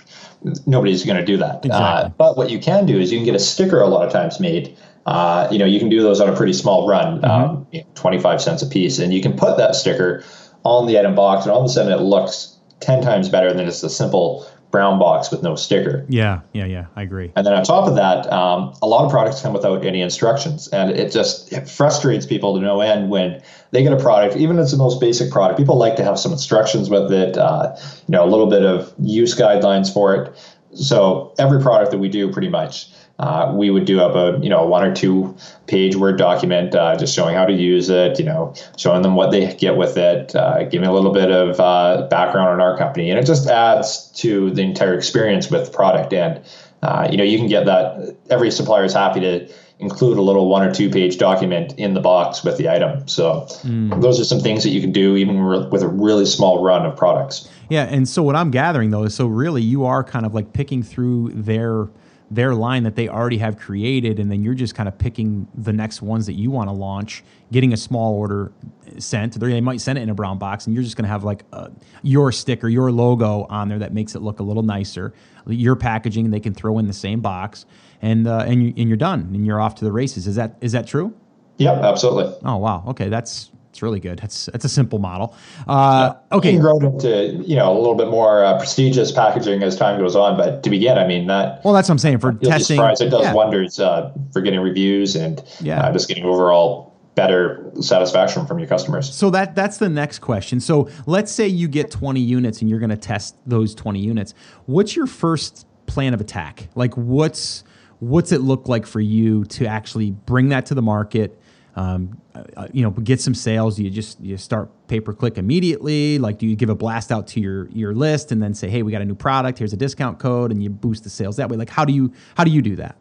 Speaker 2: nobody's going to do that. Exactly. Uh, but what you can do is you can get a sticker a lot of times made. Uh, you know, you can do those on a pretty small run, mm-hmm. um, you know, 25 cents a piece, and you can put that sticker on the item box, and all of a sudden it looks 10 times better than just a simple brown box with no sticker.
Speaker 1: Yeah, yeah, yeah. I agree.
Speaker 2: And then on top of that, um, a lot of products come without any instructions, and it just it frustrates people to no end when they get a product, even if it's the most basic product. People like to have some instructions with it, uh, you know, a little bit of use guidelines for it. So every product that we do, pretty much, uh, we would do up a you know one or two page word document uh, just showing how to use it you know showing them what they get with it uh, giving a little bit of uh, background on our company. And it just adds to the entire experience with the product. And uh, you know you can get that every supplier is happy to include a little one or two page document in the box with the item. So mm. those are some things that you can do even with a really small run of products.
Speaker 1: Yeah and so what i'm gathering though is so really you are kind of like picking through their their line that they already have created, and then you're just kind of picking the next ones that you want to launch, getting a small order sent. They might send it in a brown box, and you're just going to have like a, your sticker, your logo on there that makes it look a little nicer. Your packaging, they can throw in the same box, and uh, and you, and you're done, and you're off to the races. Is that is that true?
Speaker 2: Yep, absolutely.
Speaker 1: Oh wow, okay, that's it's really good. It's it's a simple model. Uh, okay,
Speaker 2: you can grow it into you know a little bit more uh, prestigious packaging as time goes on. But to begin, I mean that.
Speaker 1: Well, that's what I'm saying for testing.
Speaker 2: It does yeah. wonders uh, for getting reviews and yeah. Uh, just getting overall better satisfaction from your customers.
Speaker 1: So that that's the next question. So let's say you get 20 units and you're going to test those 20 units. What's your first plan of attack? Like what's what's it look like for you to actually bring that to the market? Um, uh, you know, get some sales? You just you start pay per click immediately? Like, do you give a blast out to your your list and then say, hey, we got a new product. Here's a discount code, and you boost the sales that way? Like, how do you how do you do that?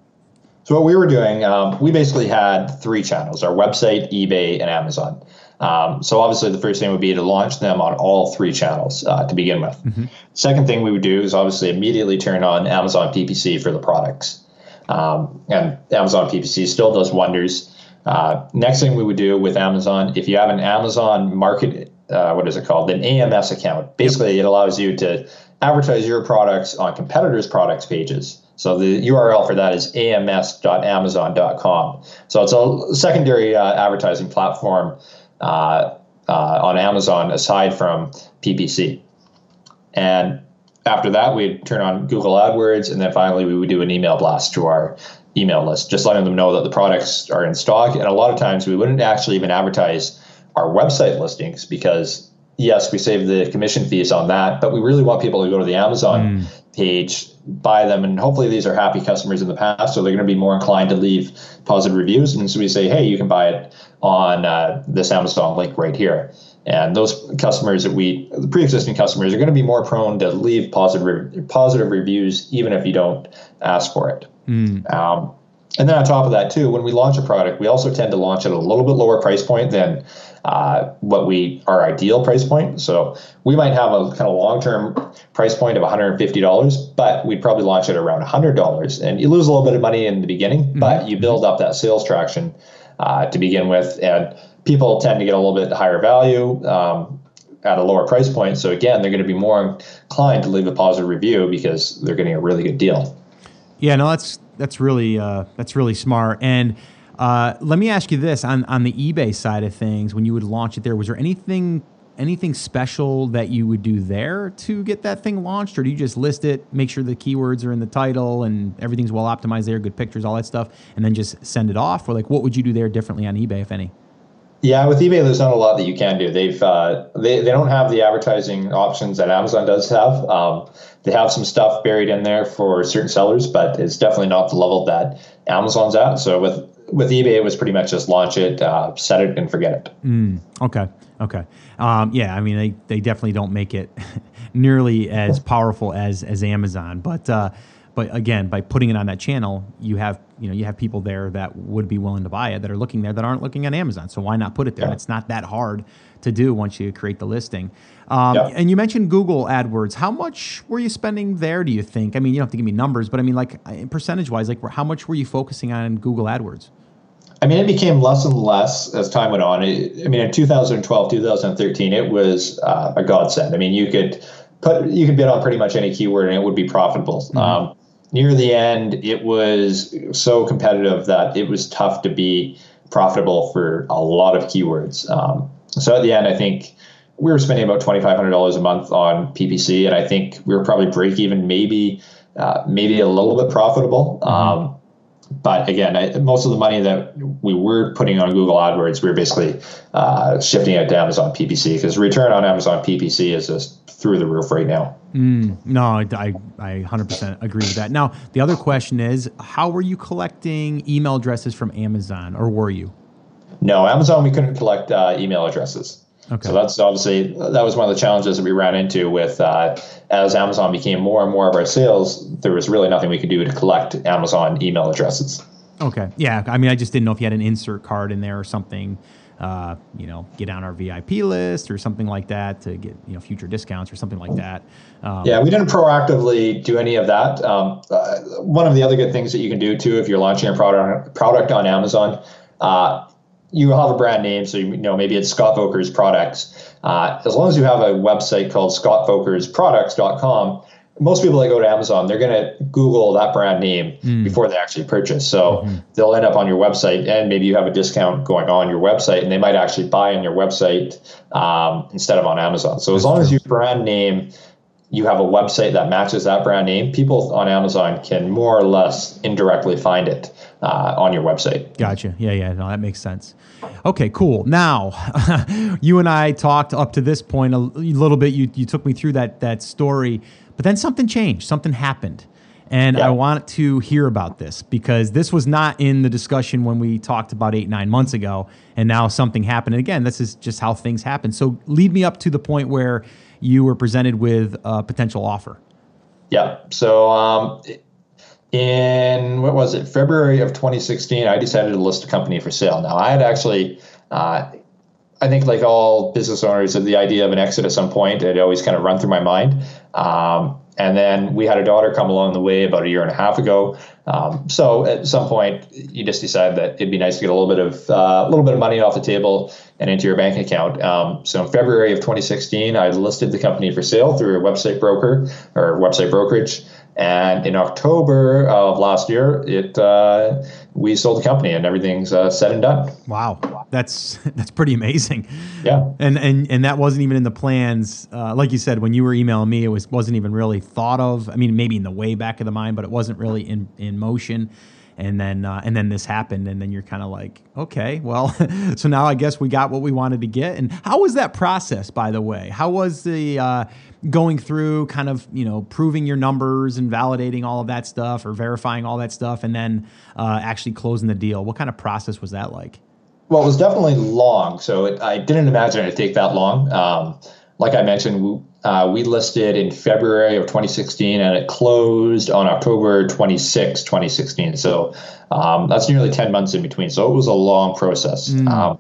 Speaker 2: So what we were doing, um, we basically had three channels: our website, eBay, and Amazon. Um, so obviously, the first thing would be to launch them on all three channels uh, to begin with. Mm-hmm. Second thing we would do is obviously immediately turn on Amazon PPC for the products, um, and Amazon PPC still does wonders. Uh, next thing we would do with Amazon, if you have an Amazon market, uh, what is it called? An AMS account. Basically, it allows you to advertise your products on competitors' products pages. So the URL for that is ams.amazon.com. So it's a secondary uh, advertising platform uh, uh, on Amazon aside from PPC. And after that, we'd turn on Google AdWords, and then finally we would do an email blast to our email list, just letting them know that the products are in stock. And a lot of times we wouldn't actually even advertise our website listings because yes, we save the commission fees on that, but we really want people to go to the Amazon mm. page, buy them, and hopefully these are happy customers in the past, so they're going to be more inclined to leave positive reviews. And so we say, hey, you can buy it on uh, this Amazon link right here. And those customers that we, the pre-existing customers, are going to be more prone to leave positive positive reviews, even if you don't ask for it. Mm. Um, and then on top of that, too, when we launch a product, we also tend to launch at a little bit lower price point than uh, what we our ideal price point. So we might have a kind of long term price point of $150, but we'd probably launch it around $100. And you lose a little bit of money in the beginning, mm-hmm. but you build up that sales traction uh, to begin with, and people tend to get a little bit higher value. Um, at a lower price point. So again, they're going to be more inclined to leave a positive review because they're getting a really good deal.
Speaker 1: Yeah, no, that's that's really uh, that's really smart. And uh, let me ask you this: on on the eBay side of things, when you would launch it there, was there anything anything special that you would do there to get that thing launched, or do you just list it, make sure the keywords are in the title and everything's well optimized there, good pictures, all that stuff, and then just send it off? Or like, what would you do there differently on eBay, if any?
Speaker 2: Yeah, with eBay, there's not a lot that you can do. They've uh, they they don't have the advertising options that Amazon does have. Um, they have some stuff buried in there for certain sellers, but it's definitely not the level that Amazon's at. So with with eBay, it was pretty much just launch it, uh, set it, and forget it.
Speaker 1: Mm, okay, okay, um, yeah. I mean, they, they definitely don't make it [laughs] nearly as powerful as as Amazon, but uh, but again, by putting it on that channel, you have you know you have people there that would be willing to buy it that are looking there that aren't looking on Amazon. So why not put it there? Yeah. It's not that hard to do once you create the listing. Um, yeah. And you mentioned Google AdWords. How much were you spending there? Do you think? I mean, you don't have to give me numbers, but I mean, like percentage wise, like how much were you focusing on Google AdWords?
Speaker 2: I mean, it became less and less as time went on. It, I mean, in 2012, 2013, it was uh, a godsend. I mean, you could put you could bid on pretty much any keyword and it would be profitable. Mm-hmm. Um, near the end, it was so competitive that it was tough to be profitable for a lot of keywords. Um, so at the end, I think we were spending about twenty five hundred dollars a month on PPC, and I think we were probably break even, maybe uh, maybe a little bit profitable. Mm-hmm. Um, but again, I, most of the money that we were putting on Google AdWords, we were basically uh, shifting it to Amazon PPC because return on Amazon PPC is just through the roof right now.
Speaker 1: Mm, no, I, I, I 100% agree with that. Now, the other question is how were you collecting email addresses from Amazon, or were you?
Speaker 2: No, Amazon, we couldn't collect uh, email addresses. Okay. So that's obviously that was one of the challenges that we ran into with uh, as Amazon became more and more of our sales. There was really nothing we could do to collect Amazon email addresses.
Speaker 1: Okay, yeah. I mean, I just didn't know if you had an insert card in there or something. Uh, you know, get on our VIP list or something like that to get you know future discounts or something like that.
Speaker 2: Um, yeah, we didn't proactively do any of that. Um, uh, one of the other good things that you can do too, if you're launching a product product on Amazon, uh, you have a brand name, so you know maybe it's Scott Voelker's Products. Uh, as long as you have a website called scottvoelkersproducts.com, most people that go to Amazon, they're going to Google that brand name mm. before they actually purchase. So mm-hmm. they'll end up on your website, and maybe you have a discount going on your website, and they might actually buy on your website um, instead of on Amazon. So as long as your brand name you have a website that matches that brand name, people on Amazon can more or less indirectly find it uh, on your website.
Speaker 1: Gotcha. Yeah, yeah. No, that makes sense. Okay, cool. Now, [laughs] you and I talked up to this point a little bit. You, you took me through that that story, but then something changed. Something happened. And yeah. I want to hear about this because this was not in the discussion when we talked about eight, nine months ago. And now something happened. And again, this is just how things happen. So lead me up to the point where you were presented with a potential offer.
Speaker 2: Yeah. So um, in what was it, February of 2016, I decided to list a company for sale. Now, I had actually, uh, I think, like all business owners, the idea of an exit at some point had always kind of run through my mind. Um, and then we had a daughter come along the way about a year and a half ago. Um, so at some point, you just decide that it'd be nice to get a little bit of uh, a little bit of money off the table and into your bank account. Um, so in February of 2016, I listed the company for sale through a website broker or website brokerage. And in October of last year, it uh, we sold the company and everything's uh, said and done.
Speaker 1: Wow, that's [laughs] that's pretty amazing.
Speaker 2: Yeah,
Speaker 1: and and and that wasn't even in the plans. Uh, like you said, when you were emailing me, it was wasn't even really thought of. I mean, maybe in the way back of the mind, but it wasn't really in in motion and then uh, and then this happened and then you're kind of like okay well [laughs] so now i guess we got what we wanted to get. And how was that process by the way? How was the uh, going through kind of you know proving your numbers and validating all of that stuff or verifying all that stuff and then uh, actually closing the deal? What kind of process was that like?
Speaker 2: Well it was definitely long so it, i didn't imagine it'd take that long. Um, like i mentioned uh, we listed in February of 2016 and it closed on October 26, 2016. So um, that's nearly 10 months in between. So it was a long process. Mm. Um,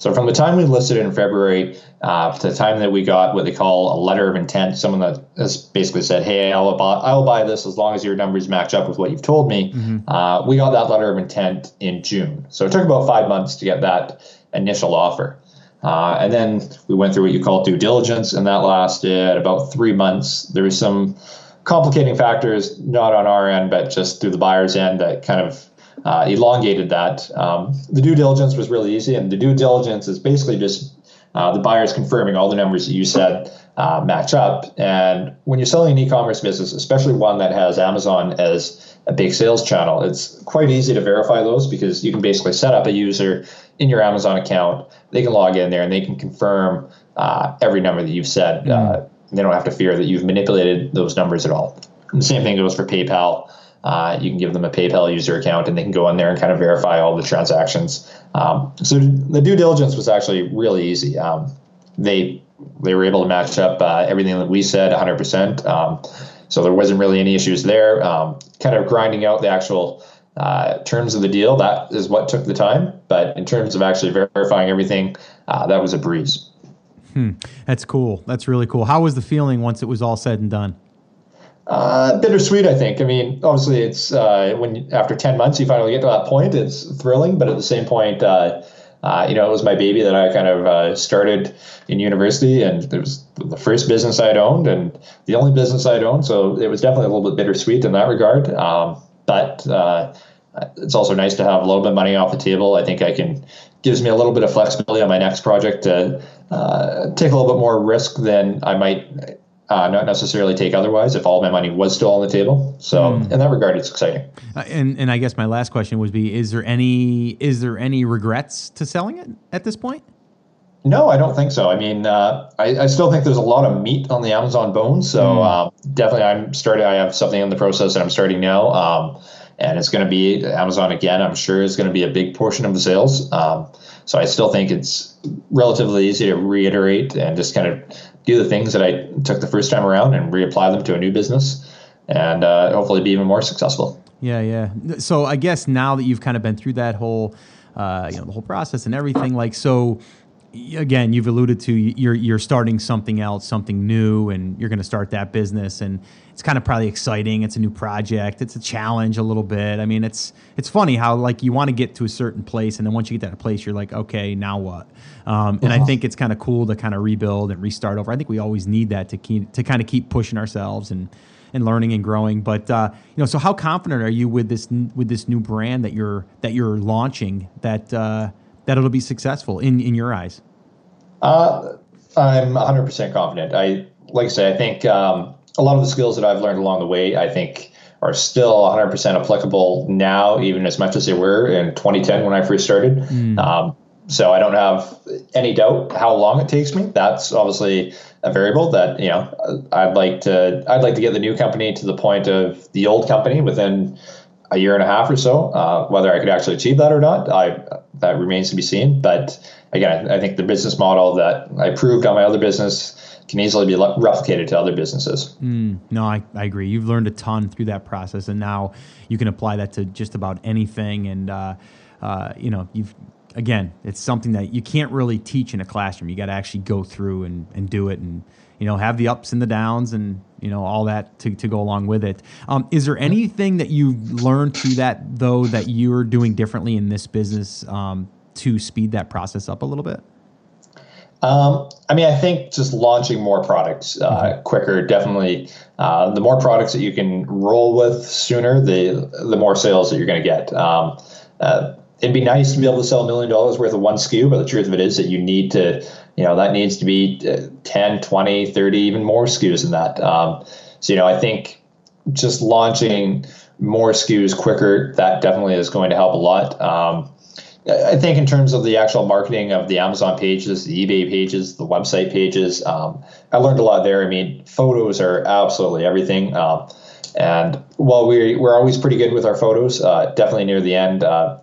Speaker 2: So from the time we listed it in February uh, to the time that we got what they call a letter of intent, someone that has basically said, "Hey, I'll buy, I'll buy this as long as your numbers match up with what you've told me." Mm-hmm. Uh, we got that letter of intent in June, so it took about five months to get that initial offer. Uh, and then we went through what you call due diligence, and that lasted about three months. There was some complicating factors, not on our end, but just through the buyer's end, that kind of uh, elongated that. Um, the due diligence was really easy, and the due diligence is basically just uh, the buyer is confirming all the numbers that you said uh, match up. And when you're selling an e-commerce business, especially one that has Amazon as a big sales channel, it's quite easy to verify those because you can basically set up a user in your Amazon account. They can log in there and they can confirm uh, every number that you've said. Mm. they don't have to fear that you've manipulated those numbers at all. And the same thing goes for PayPal. Uh, you can give them a PayPal user account and they can go in there and kind of verify all the transactions. Um, so the due diligence was actually really easy. Um, they they were able to match up uh, everything that we said 100%. Um, so there wasn't really any issues there. Um, kind of grinding out the actual uh, terms of the deal, that is what took the time. But in terms of actually verifying everything, uh, that was a breeze.
Speaker 1: Hmm. That's cool. That's really cool. How was the feeling once it was all said and done?
Speaker 2: Uh, bittersweet, I think. I mean, obviously, it's uh, when after ten months you finally get to that point, it's thrilling. But at the same point, uh, uh you know, it was my baby that I kind of uh, started in university, and it was the first business I'd owned and the only business I'd owned. So it was definitely a little bit bittersweet in that regard. Um, but uh, it's also nice to have a little bit of money off the table. I think I can gives me a little bit of flexibility on my next project to take a little bit more risk than I might uh, not necessarily take otherwise if all my money was still on the table. So mm. in that regard, it's exciting.
Speaker 1: Uh, and and I guess my last question would be: Is there any is there any regrets to selling it at this point?
Speaker 2: No, I don't think so. I mean, uh, I, I, still think there's a lot of meat on the Amazon bone. So mm. definitely, I'm starting. I have something in the process that I'm starting now, um, and it's going to be Amazon again. I'm sure is going to be a big portion of the sales. Um, so I still think it's relatively easy to reiterate and just kind of do the things that I took the first time around and reapply them to a new business and uh, hopefully be even more successful.
Speaker 1: Yeah, yeah. So I guess now that you've kind of been through that whole, uh, you know, the whole process and everything, like so. Again, you've alluded to you're you're starting something else, something new, and you're going to start that business, and it's kind of probably exciting. It's a new project. It's a challenge a little bit. I mean, it's it's funny how like you want to get to a certain place, and then once you get to that place, you're like, okay, now what? Um, and uh-huh. I think it's kind of cool to kind of rebuild and restart over. I think we always need that to keep to kind of keep pushing ourselves and and learning and growing. But uh, you know, so how confident are you with this with this new brand that you're that you're launching that uh, that it'll be successful in in your eyes?
Speaker 2: Uh, I'm 100% confident. I like I say, I think um, a lot of the skills that I've learned along the way, I think, are still 100% applicable now, even as much as they were in 2010 when I first started. Mm. Um, so I don't have any doubt how long it takes me. That's obviously a variable that you know I'd like to I'd like to get the new company to the point of the old company within a year and a half or so. Uh, whether I could actually achieve that or not, I that remains to be seen. But again, I think the business model that I proved on my other business can easily be replicated to other businesses.
Speaker 1: Mm, no, I, I agree. You've learned a ton through that process, and now you can apply that to just about anything. And uh, uh, you know, you've again, it's something that you can't really teach in a classroom. You got to actually go through and, and do it, and you know, have the ups and the downs, and you know, all that to, to go along with it. Um, is there anything that you learned through that though that you're doing differently in this business um, to speed that process up a little bit?
Speaker 2: Um, I mean, I think just launching more products uh, mm-hmm. quicker definitely. Uh, the more products that you can roll with sooner, the the more sales that you're going to get. Um, uh, it'd be nice to be able to sell a million dollars worth of one SKU, but the truth of it is that you need to, you know, that needs to be uh, 10, 20, 30, even more SKUs than that. Um, so, you know, I think just launching more SKUs quicker, that definitely is going to help a lot. Um, I think in terms of the actual marketing of the Amazon pages, the eBay pages, the website pages, um, I learned a lot there. I mean, photos are absolutely everything. Um, and while we, we're always pretty good with our photos, uh, definitely near the end, uh,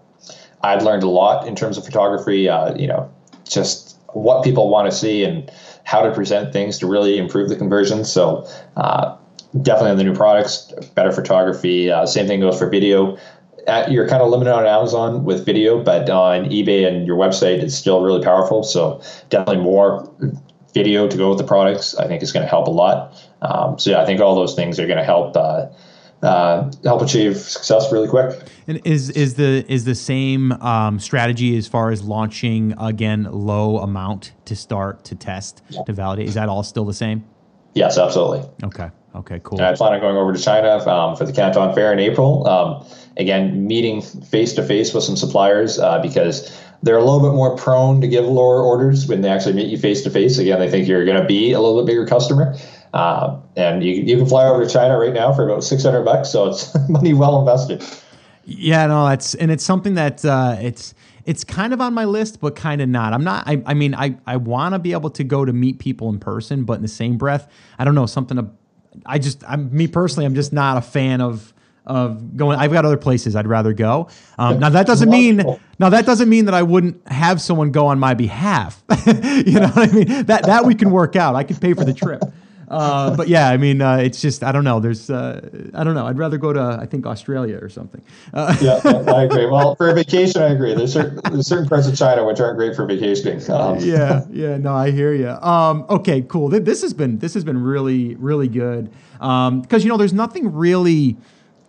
Speaker 2: I've learned a lot in terms of photography. Uh, you know, just what people want to see and how to present things to really improve the conversion. So uh, definitely on the new products, better photography. Uh, same thing goes for video. at, you're kind of limited on Amazon with video, but on eBay and your website, it's still really powerful. So definitely more video to go with the products. I think is going to help a lot. Um, so yeah, I think all those things are going to help. Uh, help achieve success really quick.
Speaker 1: And is is the is the same um, strategy as far as launching again low amount to start to test yeah. to validate? Is that all still the same?
Speaker 2: Yes, absolutely.
Speaker 1: Okay. Okay. Cool.
Speaker 2: And I plan on going over to China um, for the Canton Fair in April. Um, again, meeting face to face with some suppliers uh, because they're a little bit more prone to give lower orders when they actually meet you face to face. Again, they think you're going to be a little bit bigger customer. Uh, and you, you can fly over to China right now for about 600 bucks. So it's [laughs] money well invested.
Speaker 1: Yeah, no, it's, and it's something that uh, it's, it's kind of on my list, but kind of not. I'm not, I, I mean, I, I want to be able to go to meet people in person, but in the same breath, I don't know, something to, I just, I'm me personally, I'm just not a fan of, of going. I've got other places I'd rather go. Um, now that doesn't mean now that doesn't mean that I wouldn't have someone go on my behalf. [laughs] you know what I mean? That that we can work out. I can pay for the trip. [laughs] Uh, but yeah, I mean, uh, it's just I don't know. There's uh, I don't know. I'd rather go to I think Australia or something.
Speaker 2: Uh, [laughs] yeah, I agree. Well, for a vacation, I agree. There's certain there's certain parts of China which aren't great for vacationing.
Speaker 1: Um. [laughs] Yeah, yeah. No, I hear you. Um, okay, cool. This has been this has been really really good because um, you know there's nothing really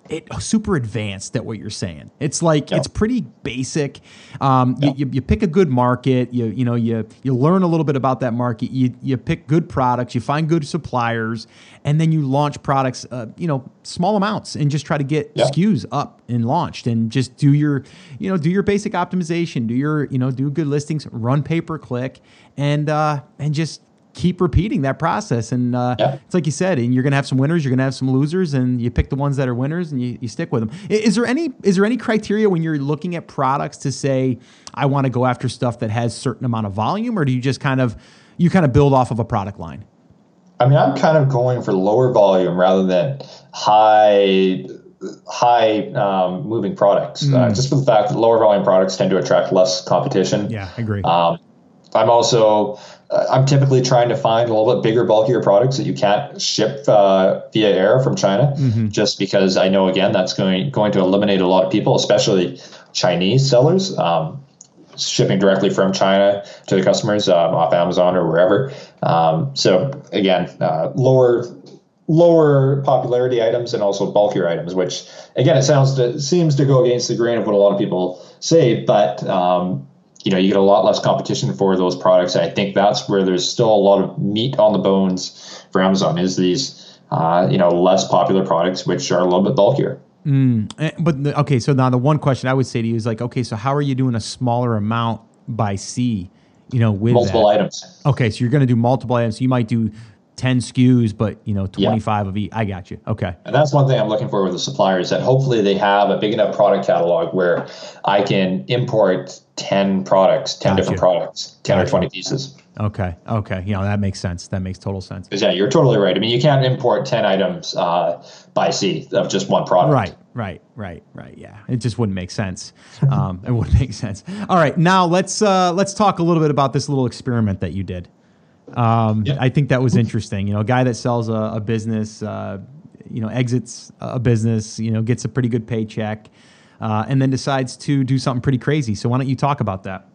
Speaker 1: it super advanced at what you're saying. It's like it's pretty basic. Um, you, you, you, pick a good market. You you know you you learn a little bit about that market. You you pick good products. You find good suppliers, and then you launch products. Uh, you know small amounts and just try to get SKUs up and launched and just do your you know do your basic optimization. Do your you know do good listings. Run pay per click and uh, and just keep repeating that process. And uh, yeah. it's like you said, and you're going to have some winners, you're going to have some losers, and you pick the ones that are winners and you, you stick with them. Is there any is there any criteria when you're looking at products to say I want to go after stuff that has certain amount of volume, or do you just kind of you kind of build off of a product line?
Speaker 2: I mean, I'm kind of going for lower volume rather than high high um, moving products, mm. uh, just for the fact that lower volume products tend to attract less competition.
Speaker 1: Yeah, I agree.
Speaker 2: Um, I'm also uh, I'm typically trying to find a little bit bigger, bulkier products that you can't ship uh, via air from China, mm-hmm. just because I know again that's going going to eliminate a lot of people, especially Chinese sellers. Um, shipping directly from China to the customers um, off Amazon or wherever. Um, so again, uh, lower lower popularity items and also bulkier items, which again it sounds to, seems to go against the grain of what a lot of people say, but um, you know you get a lot less competition for those products. I think that's where there's still a lot of meat on the bones for Amazon is these uh, you know less popular products which are a little bit bulkier.
Speaker 1: Mm, eh, but the, okay, so now the one question I would say to you is like, okay, so how are you doing a smaller amount by sea? You know, with
Speaker 2: multiple
Speaker 1: that?
Speaker 2: items.
Speaker 1: Okay, so you're going to do multiple items. You might do 10 SKUs, but you know, 25 yeah. of each. I got you. Okay.
Speaker 2: And that's one thing I'm looking for with the suppliers that hopefully they have a big enough product catalog where I can import 10 products, 10 gotcha. different products, 10 gotcha. or 20 pieces.
Speaker 1: Okay. Okay. You know, that makes sense. That makes total sense.
Speaker 2: Yeah, you're totally right. I mean, you can't import 10 items uh, by sea of just one product.
Speaker 1: Right. Right, right, right. Yeah, it just wouldn't make sense. Um, it wouldn't [laughs] make sense. All right, now let's uh, let's talk a little bit about this little experiment that you did. Um, yeah. I think that was interesting. You know, a guy that sells a, a business, uh, you know, exits a business, you know, gets a pretty good paycheck, uh, and then decides to do something pretty crazy. So why don't you talk about that?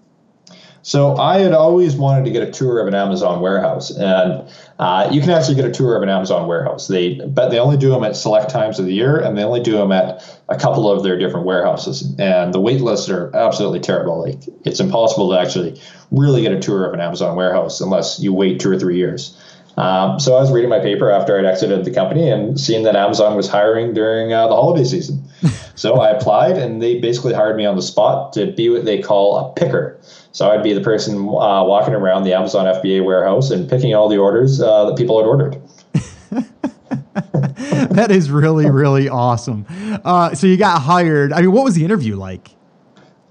Speaker 2: So I had always wanted to get a tour of an Amazon warehouse, and uh, you can actually get a tour of an Amazon warehouse. They but they only do them at select times of the year, and they only do them at a couple of their different warehouses. And the wait lists are absolutely terrible. Like it's impossible to actually really get a tour of an Amazon warehouse unless you wait two or three years. Um, so I was reading my paper after I'd exited the company and seeing that Amazon was hiring during uh, the holiday season. [laughs] so I applied, and they basically hired me on the spot to be what they call a picker. So I'd be the person uh, walking around the Amazon FBA warehouse and picking all the orders uh, that people had ordered. [laughs]
Speaker 1: that is really, really awesome. Uh, so you got hired. I mean, what was the interview like?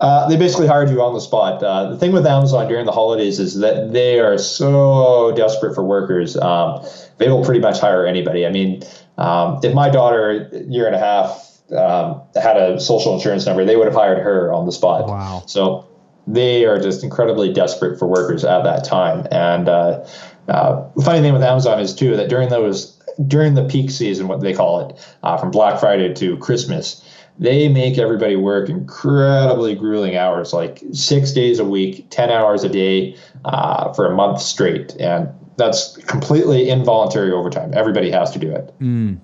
Speaker 2: Uh, they basically hired you on the spot. Uh, the thing with Amazon during the holidays is that they are so desperate for workers. Um, they will pretty much hire anybody. I mean, um, if my daughter, year and a half, um, had a social insurance number, they would have hired her on the spot.
Speaker 1: Wow.
Speaker 2: So they are just incredibly desperate for workers at that time. And uh, uh, the funny thing with Amazon is too that during those during the peak season, what they call it, uh, from Black Friday to Christmas, they make everybody work incredibly grueling hours, like six days a week, 10 hours a day uh, for a month straight. And that's completely involuntary overtime. Everybody has to do it.
Speaker 1: Mm,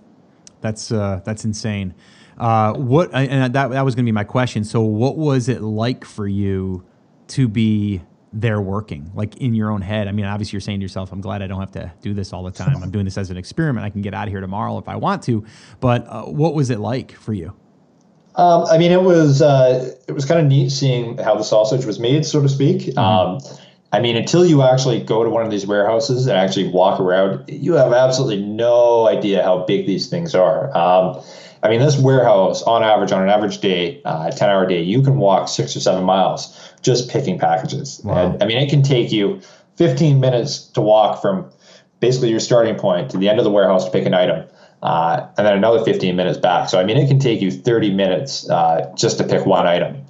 Speaker 1: that's, uh, that's insane. Uh, what, and that, that was going to be my question. So, what was it like for you to be there working like in your own head i mean obviously you're saying to yourself i'm glad i don't have to do this all the time i'm doing this as an experiment i can get out of here tomorrow if i want to but uh, what was it like for you
Speaker 2: um, I mean, it was uh, it was kind of neat seeing how the sausage was made, so to speak. Mm-hmm. Um, I mean, until you actually go to one of these warehouses and actually walk around, you have absolutely no idea how big these things are. Um, I mean, this warehouse, on average, on an average day, uh, 10 hour day, you can walk six or seven miles just picking packages. Wow. And I mean, it can take you 15 minutes to walk from basically your starting point to the end of the warehouse to pick an item uh, and then another 15 minutes back. So, I mean, it can take you 30 minutes uh, just to pick one item.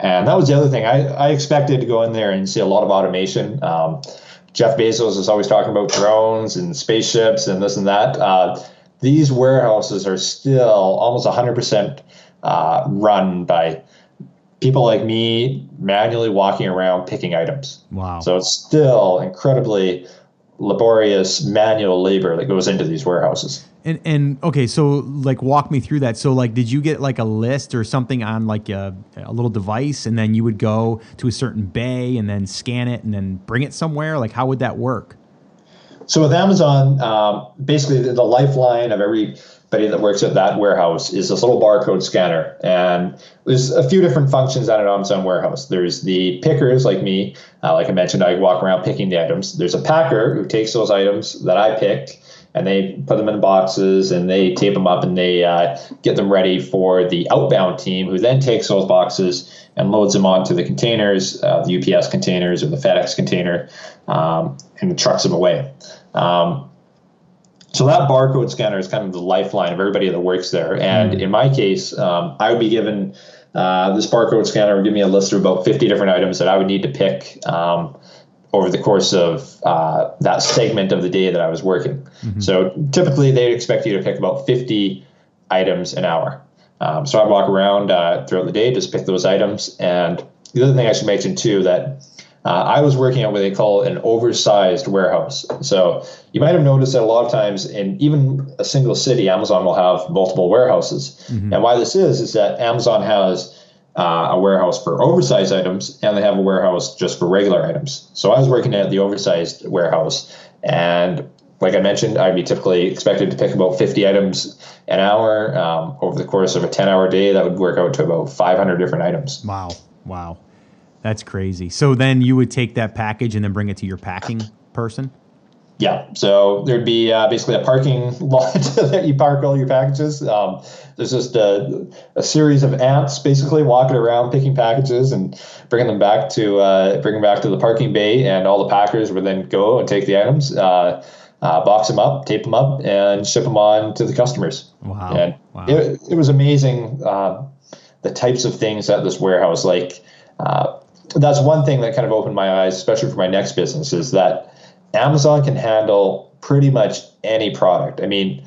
Speaker 2: And that was the other thing. I, I expected to go in there and see a lot of automation. Um, Jeff Bezos is always talking about drones and spaceships and this and that. Uh, these warehouses are still almost 100% uh, run by people like me manually walking around picking items.
Speaker 1: Wow.
Speaker 2: So it's still incredibly laborious manual labor that goes into these warehouses.
Speaker 1: And and okay, so like walk me through that. So like, did you get like a list or something on like a, a little device, and then you would go to a certain bay and then scan it and then bring it somewhere? Like, how would that work?
Speaker 2: So with Amazon, um, basically the, the lifeline of every that works at that warehouse is this little barcode scanner. And there's a few different functions at an Amazon warehouse. There's the pickers like me. Uh, like I mentioned, I walk around picking the items. There's a packer who takes those items that I pick and they put them in boxes and they tape them up and they uh, get them ready for the outbound team who then takes those boxes and loads them onto the containers, uh, the UPS containers or the FedEx container, um, and trucks them away. Um, so that barcode scanner is kind of the lifeline of everybody that works there. And mm in my case, um, I would be given uh, this barcode scanner would give me a list of about 50 different items that I would need to pick um, over the course of uh, that segment of the day that I was working. Mm-hmm. So typically, they'd expect you to pick about 50 items an hour. Um, so I'd walk around uh, throughout the day, just pick those items. And the other thing I should mention too that uh, I was working at what they call an oversized warehouse. So you might have noticed that a lot of times in even a single city, Amazon will have multiple warehouses. Mm-hmm. And why this is, is that Amazon has uh, a warehouse for oversized items and they have a warehouse just for regular items. So I was working at the oversized warehouse and like I mentioned, I'd be typically expected to pick about 50 items an hour. Um, over the course of a 10 hour day, that would work out to about 500 different items.
Speaker 1: Wow. Wow. That's crazy. So then you would take that package and then bring it to your packing person?
Speaker 2: Yeah. So there'd be uh, basically a parking [laughs] lot [laughs] that you park all your packages. Um, there's just a, a, series of ants basically walking around picking packages and bringing them back to uh, bringing back to the parking bay, and all the packers would then go and take the items, uh, uh box them up, tape them up, and ship them on to the customers.
Speaker 1: Wow.
Speaker 2: And
Speaker 1: wow.
Speaker 2: It, it was amazing uh, the types of things at this warehouse, like uh, that's one thing that kind of opened my eyes, especially for my next business, is that Amazon can handle pretty much any product. I mean,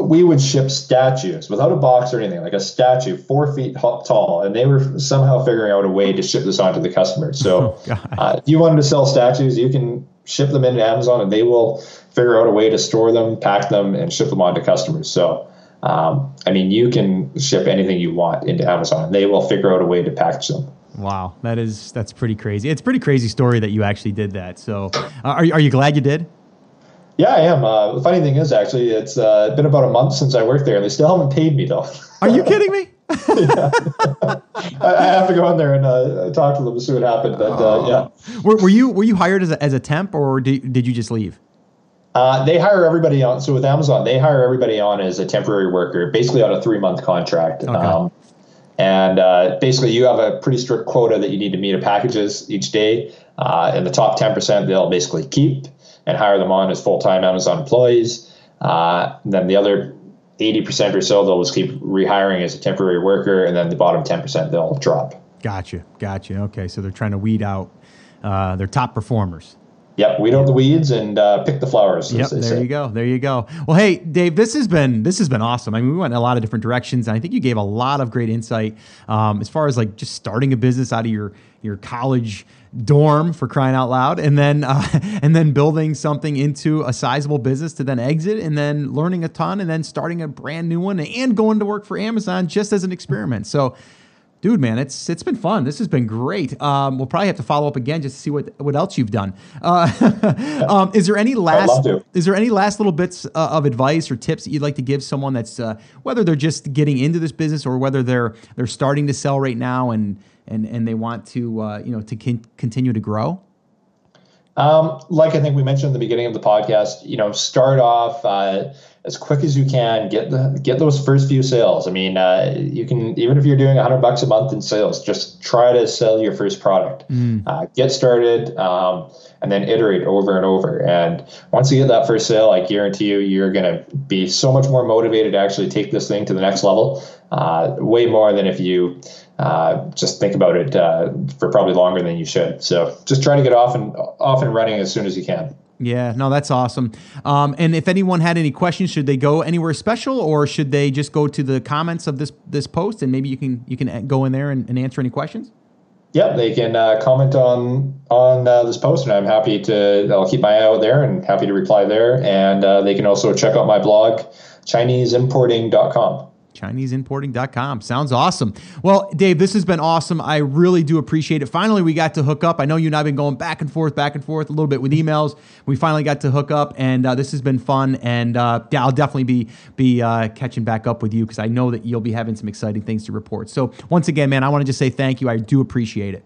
Speaker 2: we would ship statues without a box or anything, like a statue four feet tall, and they were somehow figuring out a way to ship this onto the customer. So, oh, uh, if you wanted to sell statues, you can ship them into Amazon, and they will figure out a way to store them, pack them, and ship them on to customers. So, um, I mean, you can ship anything you want into Amazon. and They will figure out a way to package them.
Speaker 1: Wow, that is that's pretty crazy. It's a pretty crazy story that you actually did that. So, uh, are are you glad you did?
Speaker 2: Yeah, I am. Uh, the funny thing is, actually, it's uh, been about a month since I worked there, and they still haven't paid me though.
Speaker 1: Are you kidding me? [laughs]
Speaker 2: I, I, have to go in there and uh, talk to them to see what happened. But uh, yeah,
Speaker 1: were, were, you were you hired as a, as a temp, or did, did you just leave?
Speaker 2: Uh, they hire everybody on. So with Amazon, they hire everybody on as a temporary worker, basically on a three month contract. Okay. Um, and uh, basically, you have a pretty strict quota that you need to meet of packages each day. Uh, and the top 10%, they'll basically keep and hire them on as full time Amazon employees. Uh, then the other 80% or so, they'll just keep rehiring as a temporary worker. And then the bottom 10%, they'll drop.
Speaker 1: Gotcha. Gotcha. Okay. So they're trying to weed out uh, their top performers.
Speaker 2: Yep, weed out the weeds and uh, pick the flowers.
Speaker 1: Yep, there say. you go. There you go. Well, hey, Dave, this has been this has been awesome. I mean, we went in a lot of different directions, and I think you gave a lot of great insight um, as far as like just starting a business out of your your college dorm for crying out loud, and then uh, [laughs] and then building something into a sizable business to then exit, and then learning a ton, and then starting a brand new one, and going to work for Amazon just as an experiment. So dude, man, it's it's been fun. This has been great. Um, we'll probably have to follow up again just to see what what else you've done. Uh, [laughs] um, is there any last is there any last little bits uh, of advice or tips that you'd like to give someone that's uh, whether they're just getting into this business or whether they're they're starting to sell right now and and and they want to uh, you know to con- continue to grow?
Speaker 2: Um, like I think we mentioned in the beginning of the podcast, you know, start off uh, as quick as you can. Get the get those first few sales. I mean, uh, you can even if you're doing hundred bucks a month in sales, just try to sell your first product. Mm. Uh, get started, um, and then iterate over and over. And once you get that first sale, I guarantee you, you're going to be so much more motivated to actually take this thing to the next level. Uh, way more than if you uh, just think about it uh, for probably longer than you should. So just try to get off and off and running as soon as you can.
Speaker 1: Yeah, no, that's awesome. Um, and if anyone had any questions, should they go anywhere special, or should they just go to the comments of this this post and maybe you can you can go in there and, and answer any questions?
Speaker 2: Yeah, they can uh, comment on on uh, this post, and I'm happy to. I'll keep my eye out there and happy to reply there. And uh, they can also check out my blog, ChineseImporting.com.
Speaker 1: ChineseImporting.com. Sounds awesome. Well, Dave, this has been awesome. I really do appreciate it. Finally, we got to hook up. I know you and I have been going back and forth, back and forth a little bit with emails. We finally got to hook up, and uh, this has been fun. And uh, yeah, I'll definitely be be uh, catching back up with you because I know that you'll be having some exciting things to report. So once again, man, I want to just say thank you. I do appreciate it.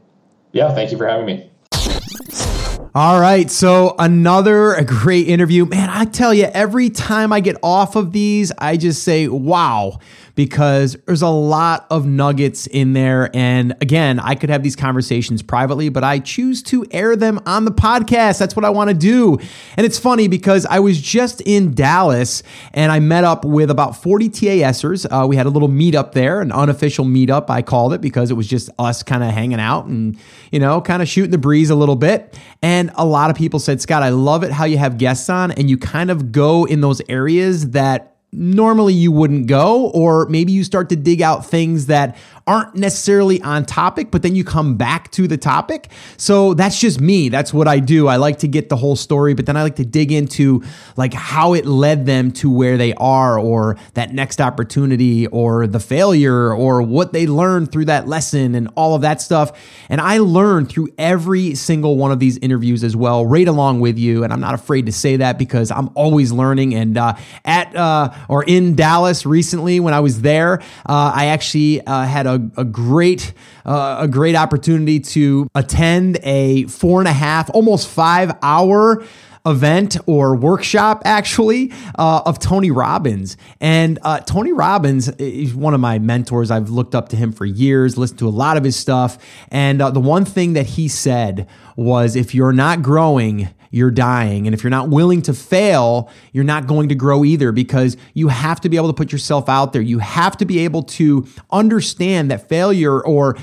Speaker 2: Yeah, thank you for having me.
Speaker 1: All right, so another [laughs] great interview. Man, I tell you, every time I get off of these, I just say, wow because there's a lot of nuggets in there. And again, I could have these conversations privately, but I choose to air them on the podcast. That's what I want to do. And it's funny because I was just in Dallas and I met up with about 40 TASers. Uh, we had a little meetup there, an unofficial meetup, I called it, because it was just us kind of hanging out and, you know, kind of shooting the breeze a little bit. And a lot of people said, Scott, I love it how you have guests on and you kind of go in those areas that normally you wouldn't go, or maybe you start to dig out things that aren't necessarily on topic, but then you come back to the topic. So that's just me. That's what I do. I like to get the whole story, but then I like to dig into like how it led them to where they are or that next opportunity or the failure or what they learned through that lesson and all of that stuff. And I learned through every single one of these interviews as well, right along with you. And I'm not afraid to say that because I'm always learning. And uh, at uh, or in Dallas recently when I was there, uh, I actually uh, had a a, great uh, a great opportunity to attend a four and a half, almost five hour event or workshop actually uh, of Tony Robbins. And uh, Tony Robbins is one of my mentors. I've looked up to him for years, listened to a lot of his stuff. And uh, the one thing that he said was if you're not growing, you're dying. And if you're not willing to fail, you're not going to grow either because you have to be able to put yourself out there. You have to be able to understand that failure or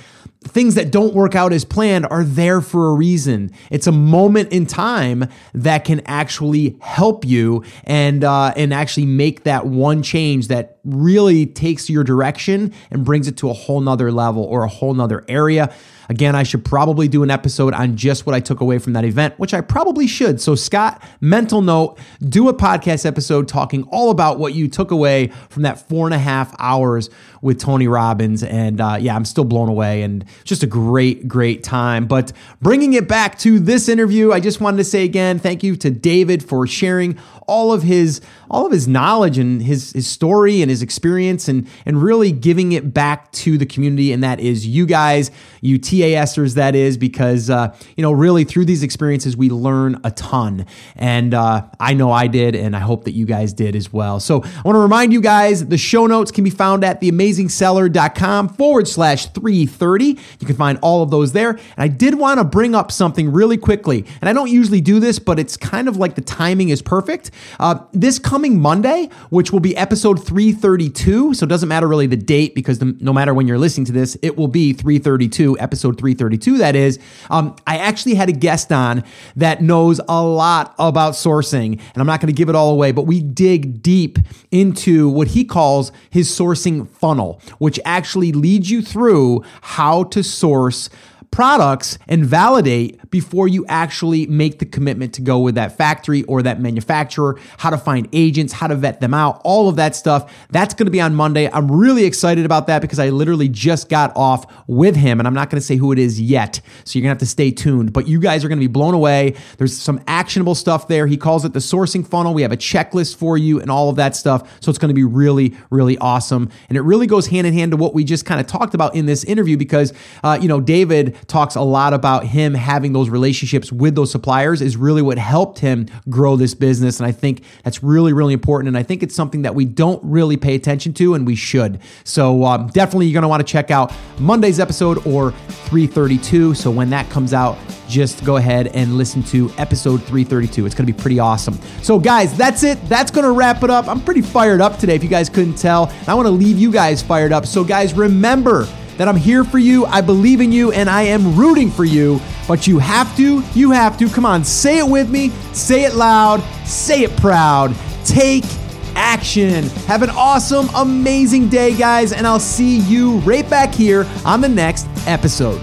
Speaker 1: things that don't work out as planned are there for a reason. It's a moment in time that can actually help you and uh, and actually make that one change that really takes your direction and brings it to a whole nother level or a whole nother area. Again, I should probably do an episode on just what I took away from that event, which I probably should. So, Scott, mental note, do a podcast episode talking all about what you took away from that four and a half hours with Tony Robbins. And uh, yeah, I'm still blown away and just a great, great time. But bringing it back to this interview, I just wanted to say again, thank you to David for sharing all of his all of his knowledge and his his story and his experience and and really giving it back to the community and that is you guys you TASers that is because uh, you know really through these experiences we learn a ton and uh, I know I did and I hope that you guys did as well so I want to remind you guys the show notes can be found at theamazingseller.com forward slash 330 You can find all of those there. And I did want to bring up something really quickly. And I don't usually do this, but it's kind of like the timing is perfect. Uh, this coming Monday, which will be episode 332, so it doesn't matter really the date because the, no matter when you're listening to this, it will be 332, episode 332, that is. Um, I actually had a guest on that knows a lot about sourcing, and I'm not going to give it all away, but we dig deep into what he calls his sourcing funnel, which actually leads you through how to source products and validate before you actually make the commitment to go with that factory or that manufacturer, how to find agents, how to vet them out, all of that stuff. That's going to be on Monday. I'm really excited about that because I literally just got off with him and I'm not going to say who it is yet. So you're going to have to stay tuned, but you guys are going to be blown away. There's some actionable stuff there. He calls it the sourcing funnel. We have a checklist for you and all of that stuff. So it's going to be really, really awesome. And it really goes hand in hand to what we just kind of talked about in this interview because, uh, you know, David talks a lot about him having those relationships with those suppliers is really what helped him grow this business. And I think that's really, really important. And I think it's something that we don't really pay attention to, and we should. So um, definitely, you're going to want to check out Monday's episode or 332. So when that comes out, just go ahead and listen to episode 332. It's going to be pretty awesome. So, guys, that's it. That's going to wrap it up. I'm pretty fired up today, if you guys couldn't tell. I want to leave you guys fired up. So, guys, remember, that I'm here for you, I believe in you, and I am rooting for you. But you have to, you have to. Come on, say it with me, say it loud, say it proud. Take action. Have an awesome, amazing day, guys, and I'll see you right back here on the next episode.